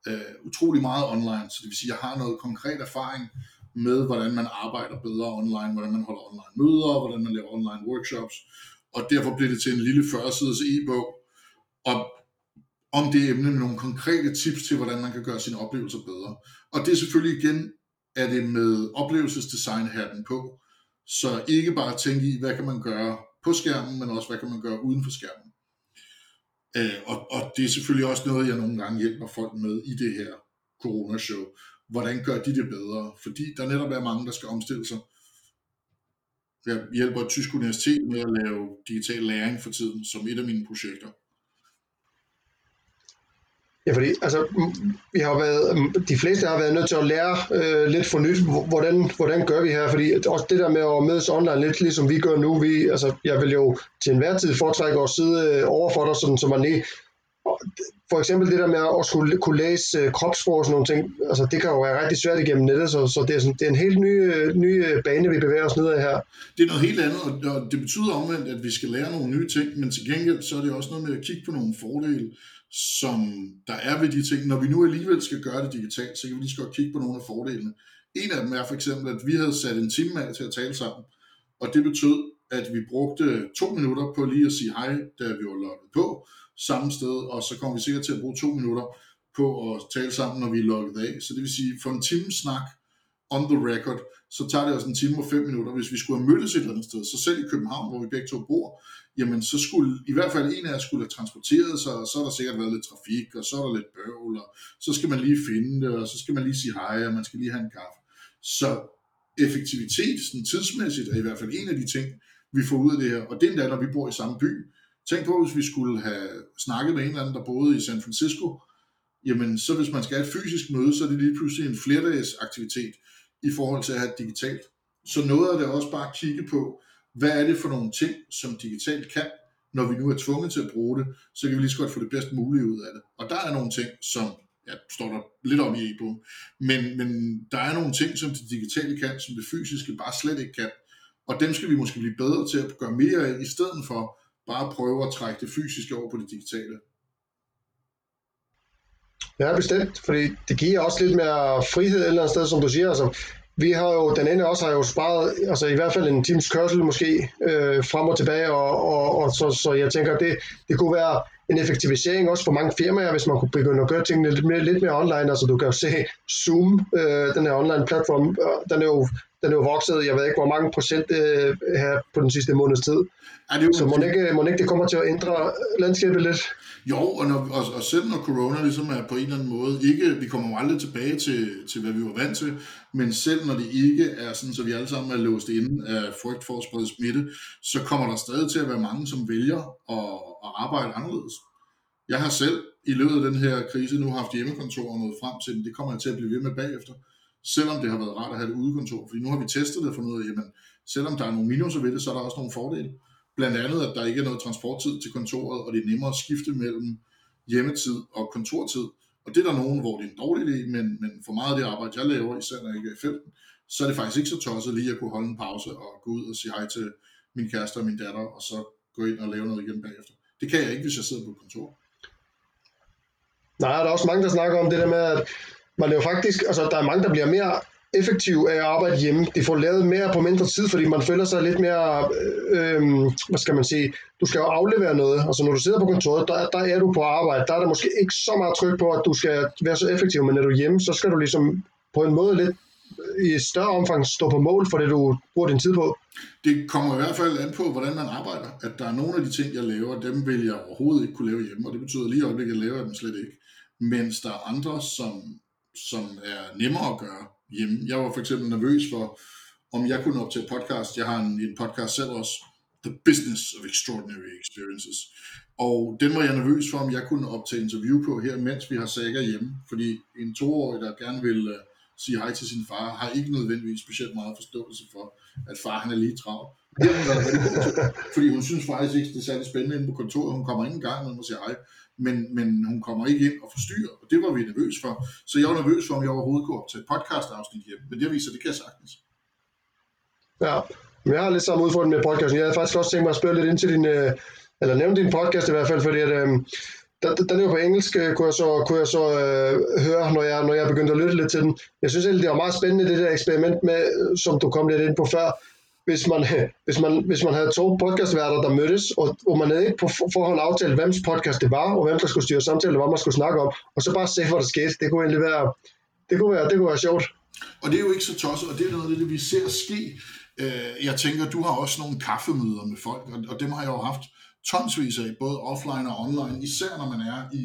øh, utrolig meget online, så det vil sige, at jeg har noget konkret erfaring med, hvordan man arbejder bedre online, hvordan man holder online møder, hvordan man laver online workshops, og derfor blev det til en lille 40-sides e-bog, og om det emne med nogle konkrete tips til, hvordan man kan gøre sine oplevelser bedre. Og det er selvfølgelig igen, er det med oplevelsesdesign hatten på. Så ikke bare tænke i, hvad kan man gøre på skærmen, men også hvad kan man gøre uden for skærmen. Øh, og, og det er selvfølgelig også noget, jeg nogle gange hjælper folk med i det her coronashow. Hvordan gør de det bedre? Fordi der netop er mange, der skal omstille sig. Jeg hjælper et tysk universitet med at lave digital læring for tiden, som et af mine projekter. Ja, fordi altså, vi har været, de fleste har været nødt til at lære øh, lidt for nyt, hvordan, hvordan gør vi her, fordi også det der med at mødes online lidt, ligesom vi gør nu, vi, altså, jeg vil jo til enhver tid foretrække at sidde øh, over for dig, sådan, så man lige, for eksempel det der med at skulle kunne læse øh, og sådan nogle ting, altså det kan jo være rigtig svært igennem nettet, så, så det, er sådan, det er en helt ny, øh, ny øh, bane, vi bevæger os ned af her. Det er noget helt andet, og det betyder omvendt, at vi skal lære nogle nye ting, men til gengæld så er det også noget med at kigge på nogle fordele, som der er ved de ting. Når vi nu alligevel skal gøre det digitalt, så kan vi lige så godt kigge på nogle af fordelene. En af dem er for eksempel, at vi havde sat en time af til at tale sammen, og det betød, at vi brugte to minutter på lige at sige hej, da vi var logget på samme sted, og så kom vi sikkert til at bruge to minutter på at tale sammen, når vi er logget af. Så det vil sige, for en times snak on the record, så tager det os en time og fem minutter. Hvis vi skulle have mødtes et eller andet sted, så selv i København, hvor vi begge to bor, jamen så skulle i hvert fald en af os skulle have transporteret sig, og så er der sikkert været lidt trafik, og så er der lidt bøvl, og så skal man lige finde det, og så skal man lige sige hej, og man skal lige have en kaffe. Så effektivitet, sådan tidsmæssigt, er i hvert fald en af de ting, vi får ud af det her, og det er endda, når vi bor i samme by. Tænk på, hvis vi skulle have snakket med en eller anden, der boede i San Francisco, jamen så hvis man skal have et fysisk møde, så er det lige pludselig en flerdags aktivitet i forhold til at have digitalt. Så noget af det også bare at kigge på, hvad er det for nogle ting, som digitalt kan, når vi nu er tvunget til at bruge det, så kan vi lige så godt få det bedst mulige ud af det. Og der er nogle ting, som, ja, står der lidt om i e men, men der er nogle ting, som det digitale kan, som det fysiske bare slet ikke kan. Og dem skal vi måske blive bedre til at gøre mere af, i stedet for bare at prøve at trække det fysiske over på det digitale. Ja, bestemt, fordi det giver også lidt mere frihed et eller andet sted, som du siger. Altså, vi har jo, den ene også har jo sparet, altså i hvert fald en times kørsel måske, øh, frem og tilbage, og, og, og så, så jeg tænker, det, det kunne være en effektivisering også for mange firmaer, hvis man kunne begynde at gøre tingene lidt mere, lidt mere online. Altså du kan jo se Zoom, øh, den her online platform, øh, den er jo den er jo vokset, jeg ved ikke hvor mange procent øh, her på den sidste måneds tid. Er det så må ikke, må ikke det kommer til at ændre landskabet lidt? Jo, og, når, og, og selv når corona ligesom er på en eller anden måde, ikke, vi kommer jo aldrig tilbage til, til, hvad vi var vant til, men selv når det ikke er sådan, så vi alle sammen er låst inde af frygt for at sprede smitte, så kommer der stadig til at være mange, som vælger at, at arbejde anderledes. Jeg har selv i løbet af den her krise nu haft hjemmekontor og nået frem til, det kommer jeg til at blive ved med bagefter selvom det har været rart at have det udekontor. Fordi nu har vi testet det og fundet ud af, jamen, selvom der er nogle minuser ved det, så er der også nogle fordele. Blandt andet, at der ikke er noget transporttid til kontoret, og det er nemmere at skifte mellem hjemmetid og kontortid. Og det er der nogen, hvor det er en dårlig idé, men, men for meget af det arbejde, jeg laver, især når jeg ikke er i felten, så er det faktisk ikke så tosset lige at kunne holde en pause og gå ud og sige hej til min kæreste og min datter, og så gå ind og lave noget igen bagefter. Det kan jeg ikke, hvis jeg sidder på et kontor. Nej, der er også mange, der snakker om det der med, at man er jo faktisk, altså der er mange, der bliver mere effektive af at arbejde hjemme. De får lavet mere på mindre tid, fordi man føler sig lidt mere, øh, øhm, hvad skal man sige, du skal jo aflevere noget. Altså når du sidder på kontoret, der, der er du på arbejde. Der er der måske ikke så meget tryk på, at du skal være så effektiv, men når du er hjemme, så skal du ligesom på en måde lidt i større omfang stå på mål for det, du bruger din tid på. Det kommer i hvert fald an på, hvordan man arbejder. At der er nogle af de ting, jeg laver, dem vil jeg overhovedet ikke kunne lave hjemme, og det betyder lige i øjeblikket, at jeg laver dem slet ikke. Mens der er andre, som som er nemmere at gøre hjemme. Jeg var for eksempel nervøs for, om jeg kunne optage podcast. Jeg har en, en podcast selv også, The Business of Extraordinary Experiences. Og den var jeg nervøs for, om jeg kunne optage interview på her, mens vi har sager hjemme. Fordi en toårig, der gerne vil uh, sige hej til sin far, har ikke nødvendigvis specielt meget forståelse for, at far han er lige travlt. fordi hun synes faktisk ikke, det er særlig spændende inde på kontoret. Hun kommer ikke engang, når hun siger hej men, men hun kommer ikke ind og forstyrrer, og det var vi nervøs for. Så jeg var nervøs for, om jeg overhovedet kunne optage podcast-afsnit hjem, men det viser, det kan jeg sagtens. Ja, men jeg har lidt samme udfordring med podcasten. Jeg havde faktisk også tænkt mig at spørge lidt ind til din, øh, eller nævne din podcast i hvert fald, fordi at, øh, den er jo på engelsk, øh, kunne jeg så, kunne jeg så øh, høre, når jeg, når jeg begyndte at lytte lidt til den. Jeg synes egentlig, det var meget spændende, det der eksperiment med, øh, som du kom lidt ind på før, hvis man, hvis man, hvis man havde to podcastværter, der mødtes, og, og man havde ikke på forhånd aftalt, hvem podcast det var, og hvem der skulle styre samtale, hvad man skulle snakke om, og så bare se, hvad der skete. Det kunne egentlig være, det kunne være, det kunne være sjovt. Og det er jo ikke så tosset, og det er noget af det, vi ser ske. Øh, jeg tænker, du har også nogle kaffemøder med folk, og dem har jeg jo haft tonsvis af, både offline og online, især når man er i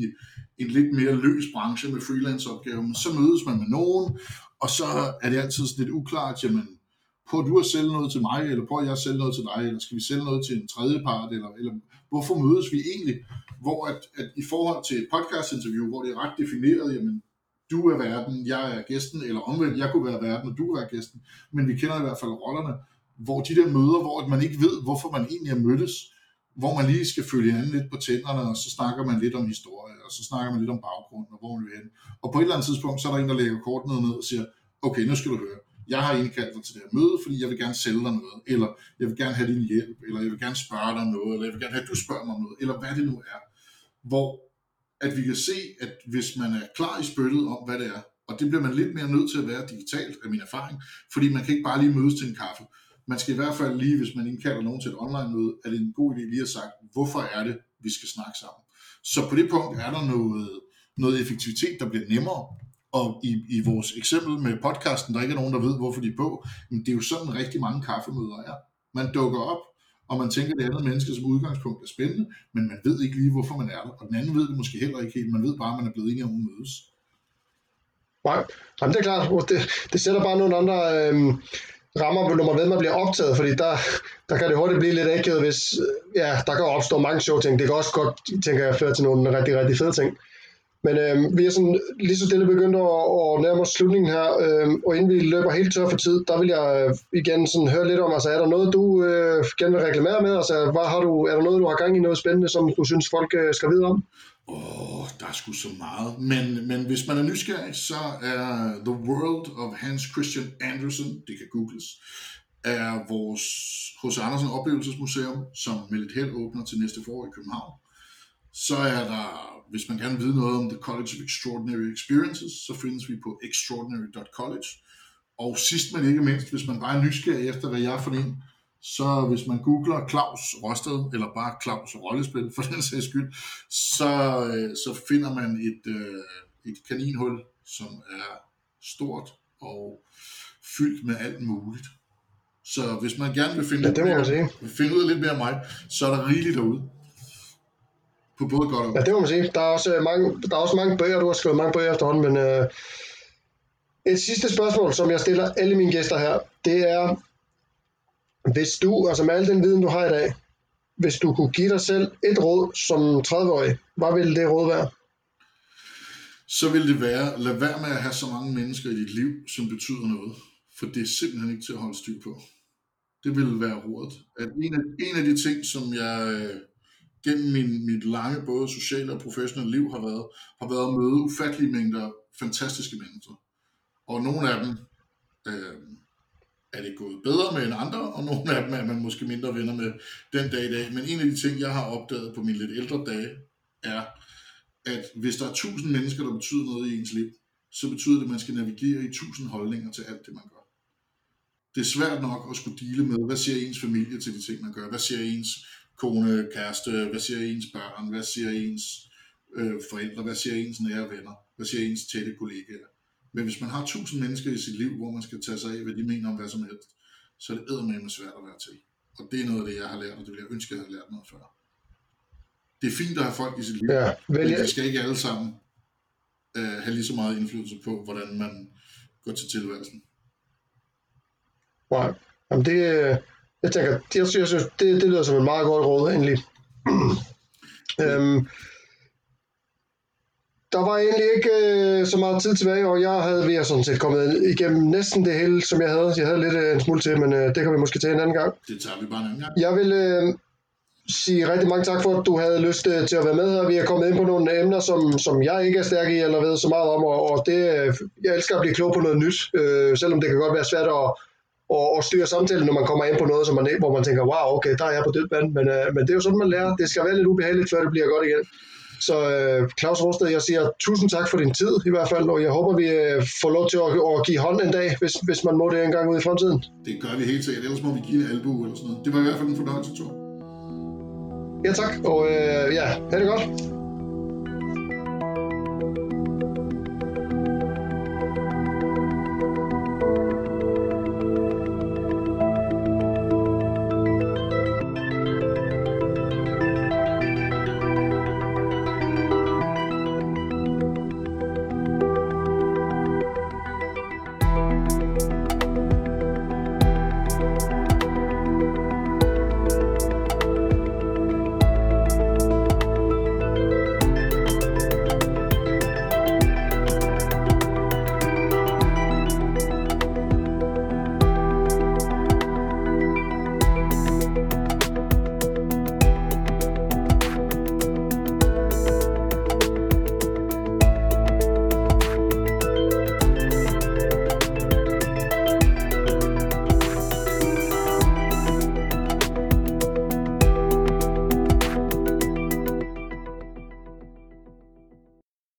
en lidt mere løs branche med freelance-opgaver, så mødes man med nogen, og så er det altid sådan lidt uklart, jamen, prøver du at sælge noget til mig, eller prøver jeg at sælge noget til dig, eller skal vi sælge noget til en tredje part, eller, eller hvorfor mødes vi egentlig? Hvor at, at i forhold til et podcast-interview, hvor det er ret defineret, jamen, du er verden, jeg er gæsten, eller omvendt, jeg kunne være verden, og du kunne være gæsten, men vi kender i hvert fald rollerne, hvor de der møder, hvor man ikke ved, hvorfor man egentlig er mødtes, hvor man lige skal følge hinanden lidt på tænderne, og så snakker man lidt om historie, og så snakker man lidt om baggrunden, og hvor man vil hen. Og på et eller andet tidspunkt, så er der en, der lægger kortene ned og siger, okay, nu skal du høre, jeg har indkaldt dig til det her møde, fordi jeg vil gerne sælge dig noget, eller jeg vil gerne have din hjælp, eller jeg vil gerne spørge dig noget, eller jeg vil gerne have, at du spørger mig om noget, eller hvad det nu er. Hvor at vi kan se, at hvis man er klar i spyttet om, hvad det er, og det bliver man lidt mere nødt til at være digitalt, af min erfaring, fordi man kan ikke bare lige mødes til en kaffe. Man skal i hvert fald lige, hvis man indkalder nogen til et online-møde, er det en god idé lige at sagt, hvorfor er det, vi skal snakke sammen. Så på det punkt er der noget, noget effektivitet, der bliver nemmere, og i, i vores eksempel med podcasten, der ikke er nogen, der ved, hvorfor de er på, men det er jo sådan rigtig mange kaffemøder er. Man dukker op, og man tænker, at det andet menneske som udgangspunkt er spændende, men man ved ikke lige, hvorfor man er der. Og den anden ved det måske heller ikke helt. Man ved bare, at man er blevet enige om at mødes. Nej, Jamen, det er klart. Det, det sætter bare nogle andre øh, rammer, når man ved, at man bliver optaget, fordi der, der kan det hurtigt blive lidt akavet, hvis øh, ja, der kan opstå mange sjove ting. Det kan også godt, tænker jeg, føre til nogle rigtig, rigtig fede ting. Men øh, vi er sådan lige så stille begyndt at, at nærme os slutningen her, øh, og inden vi løber helt tør for tid, der vil jeg øh, igen sådan høre lidt om, altså er der noget, du øh, gerne vil reklamere med? Altså, hvad har du, er der noget, du har gang i noget spændende, som du synes, folk øh, skal vide om? Åh, oh, der er sgu så meget. Men, men hvis man er nysgerrig, så er The World of Hans Christian Andersen, det kan googles, er vores H.C. Andersen Oplevelsesmuseum, som med lidt held åbner til næste forår i København. Så er der, hvis man gerne vil vide noget om The College of Extraordinary Experiences, så findes vi på extraordinary.college. Og sidst men ikke mindst, hvis man bare er nysgerrig efter, hvad jeg er for en, så hvis man googler Claus Rosted, eller bare Claus Rollespil for den sags skyld, så, øh, så finder man et, øh, et kaninhul, som er stort og fyldt med alt muligt. Så hvis man gerne vil finde, ja, det må sige. vil finde ud af lidt mere af mig, så er der rigeligt derude. På både godt og Ja, det må man sige. Der er også øh, mange, der er også mange bøger, du har skrevet mange bøger efterhånden, men øh, et sidste spørgsmål, som jeg stiller alle mine gæster her, det er, hvis du, altså med al den viden, du har i dag, hvis du kunne give dig selv et råd som 30-årig, hvad ville det råd være? Så vil det være, lad være med at have så mange mennesker i dit liv, som betyder noget. For det er simpelthen ikke til at holde styr på. Det vil være rådet. At en af, en af de ting, som jeg øh, gennem min, mit lange både sociale og professionelle liv har været, har været at møde ufattelige mængder fantastiske mennesker. Og nogle af dem øh, er det gået bedre med end andre, og nogle af dem er man måske mindre venner med den dag i dag. Men en af de ting, jeg har opdaget på mine lidt ældre dage, er, at hvis der er tusind mennesker, der betyder noget i ens liv, så betyder det, at man skal navigere i tusind holdninger til alt det, man gør. Det er svært nok at skulle dele med, hvad siger ens familie til de ting, man gør? Hvad siger ens kone, kæreste? Hvad siger ens børn? Hvad siger ens øh, forældre? Hvad siger ens nære venner? Hvad siger ens tætte kollegaer? Men hvis man har tusind mennesker i sit liv, hvor man skal tage sig af, hvad de mener om hvad som helst, så er det eddermame svært at være til. Og det er noget af det, jeg har lært, og det vil jeg ønske, jeg havde lært noget før. Det er fint at have folk i sit liv, Ja, men de skal ikke alle sammen øh, have lige så meget indflydelse på, hvordan man går til tilværelsen. nej. Jamen det, øh, jeg tænker, det, jeg synes, det, det lyder som et meget godt råd, egentlig. øhm, der var egentlig ikke øh, så meget tid tilbage, og jeg havde ved sådan set kommet igennem næsten det hele, som jeg havde. Jeg havde lidt øh, en smule til, men øh, det kan vi måske tage en anden gang. Det tager vi bare en anden gang. Jeg vil øh, sige rigtig mange tak for, at du havde lyst øh, til at være med her. Vi er kommet ind på nogle emner, som, som jeg ikke er stærk i, eller ved så meget om, og, og det, øh, jeg elsker at blive klog på noget nyt, øh, selvom det kan godt være svært at, at, at styre samtalen, når man kommer ind på noget, som man, hvor man tænker, wow, okay, der er jeg på dødt vand, men, øh, men det er jo sådan, man lærer. Det skal være lidt ubehageligt, før det bliver godt igen. Så øh, Claus Rosted, jeg siger tusind tak for din tid i hvert fald, og jeg håber, vi øh, får lov til at, at give hånd en dag, hvis, hvis man må det en gang ud i fremtiden. Det gør vi helt sikkert, ellers må vi give en albu eller sådan noget. Det var i hvert fald en fornøjelse, Thor. Ja tak, og øh, ja, ha' det godt.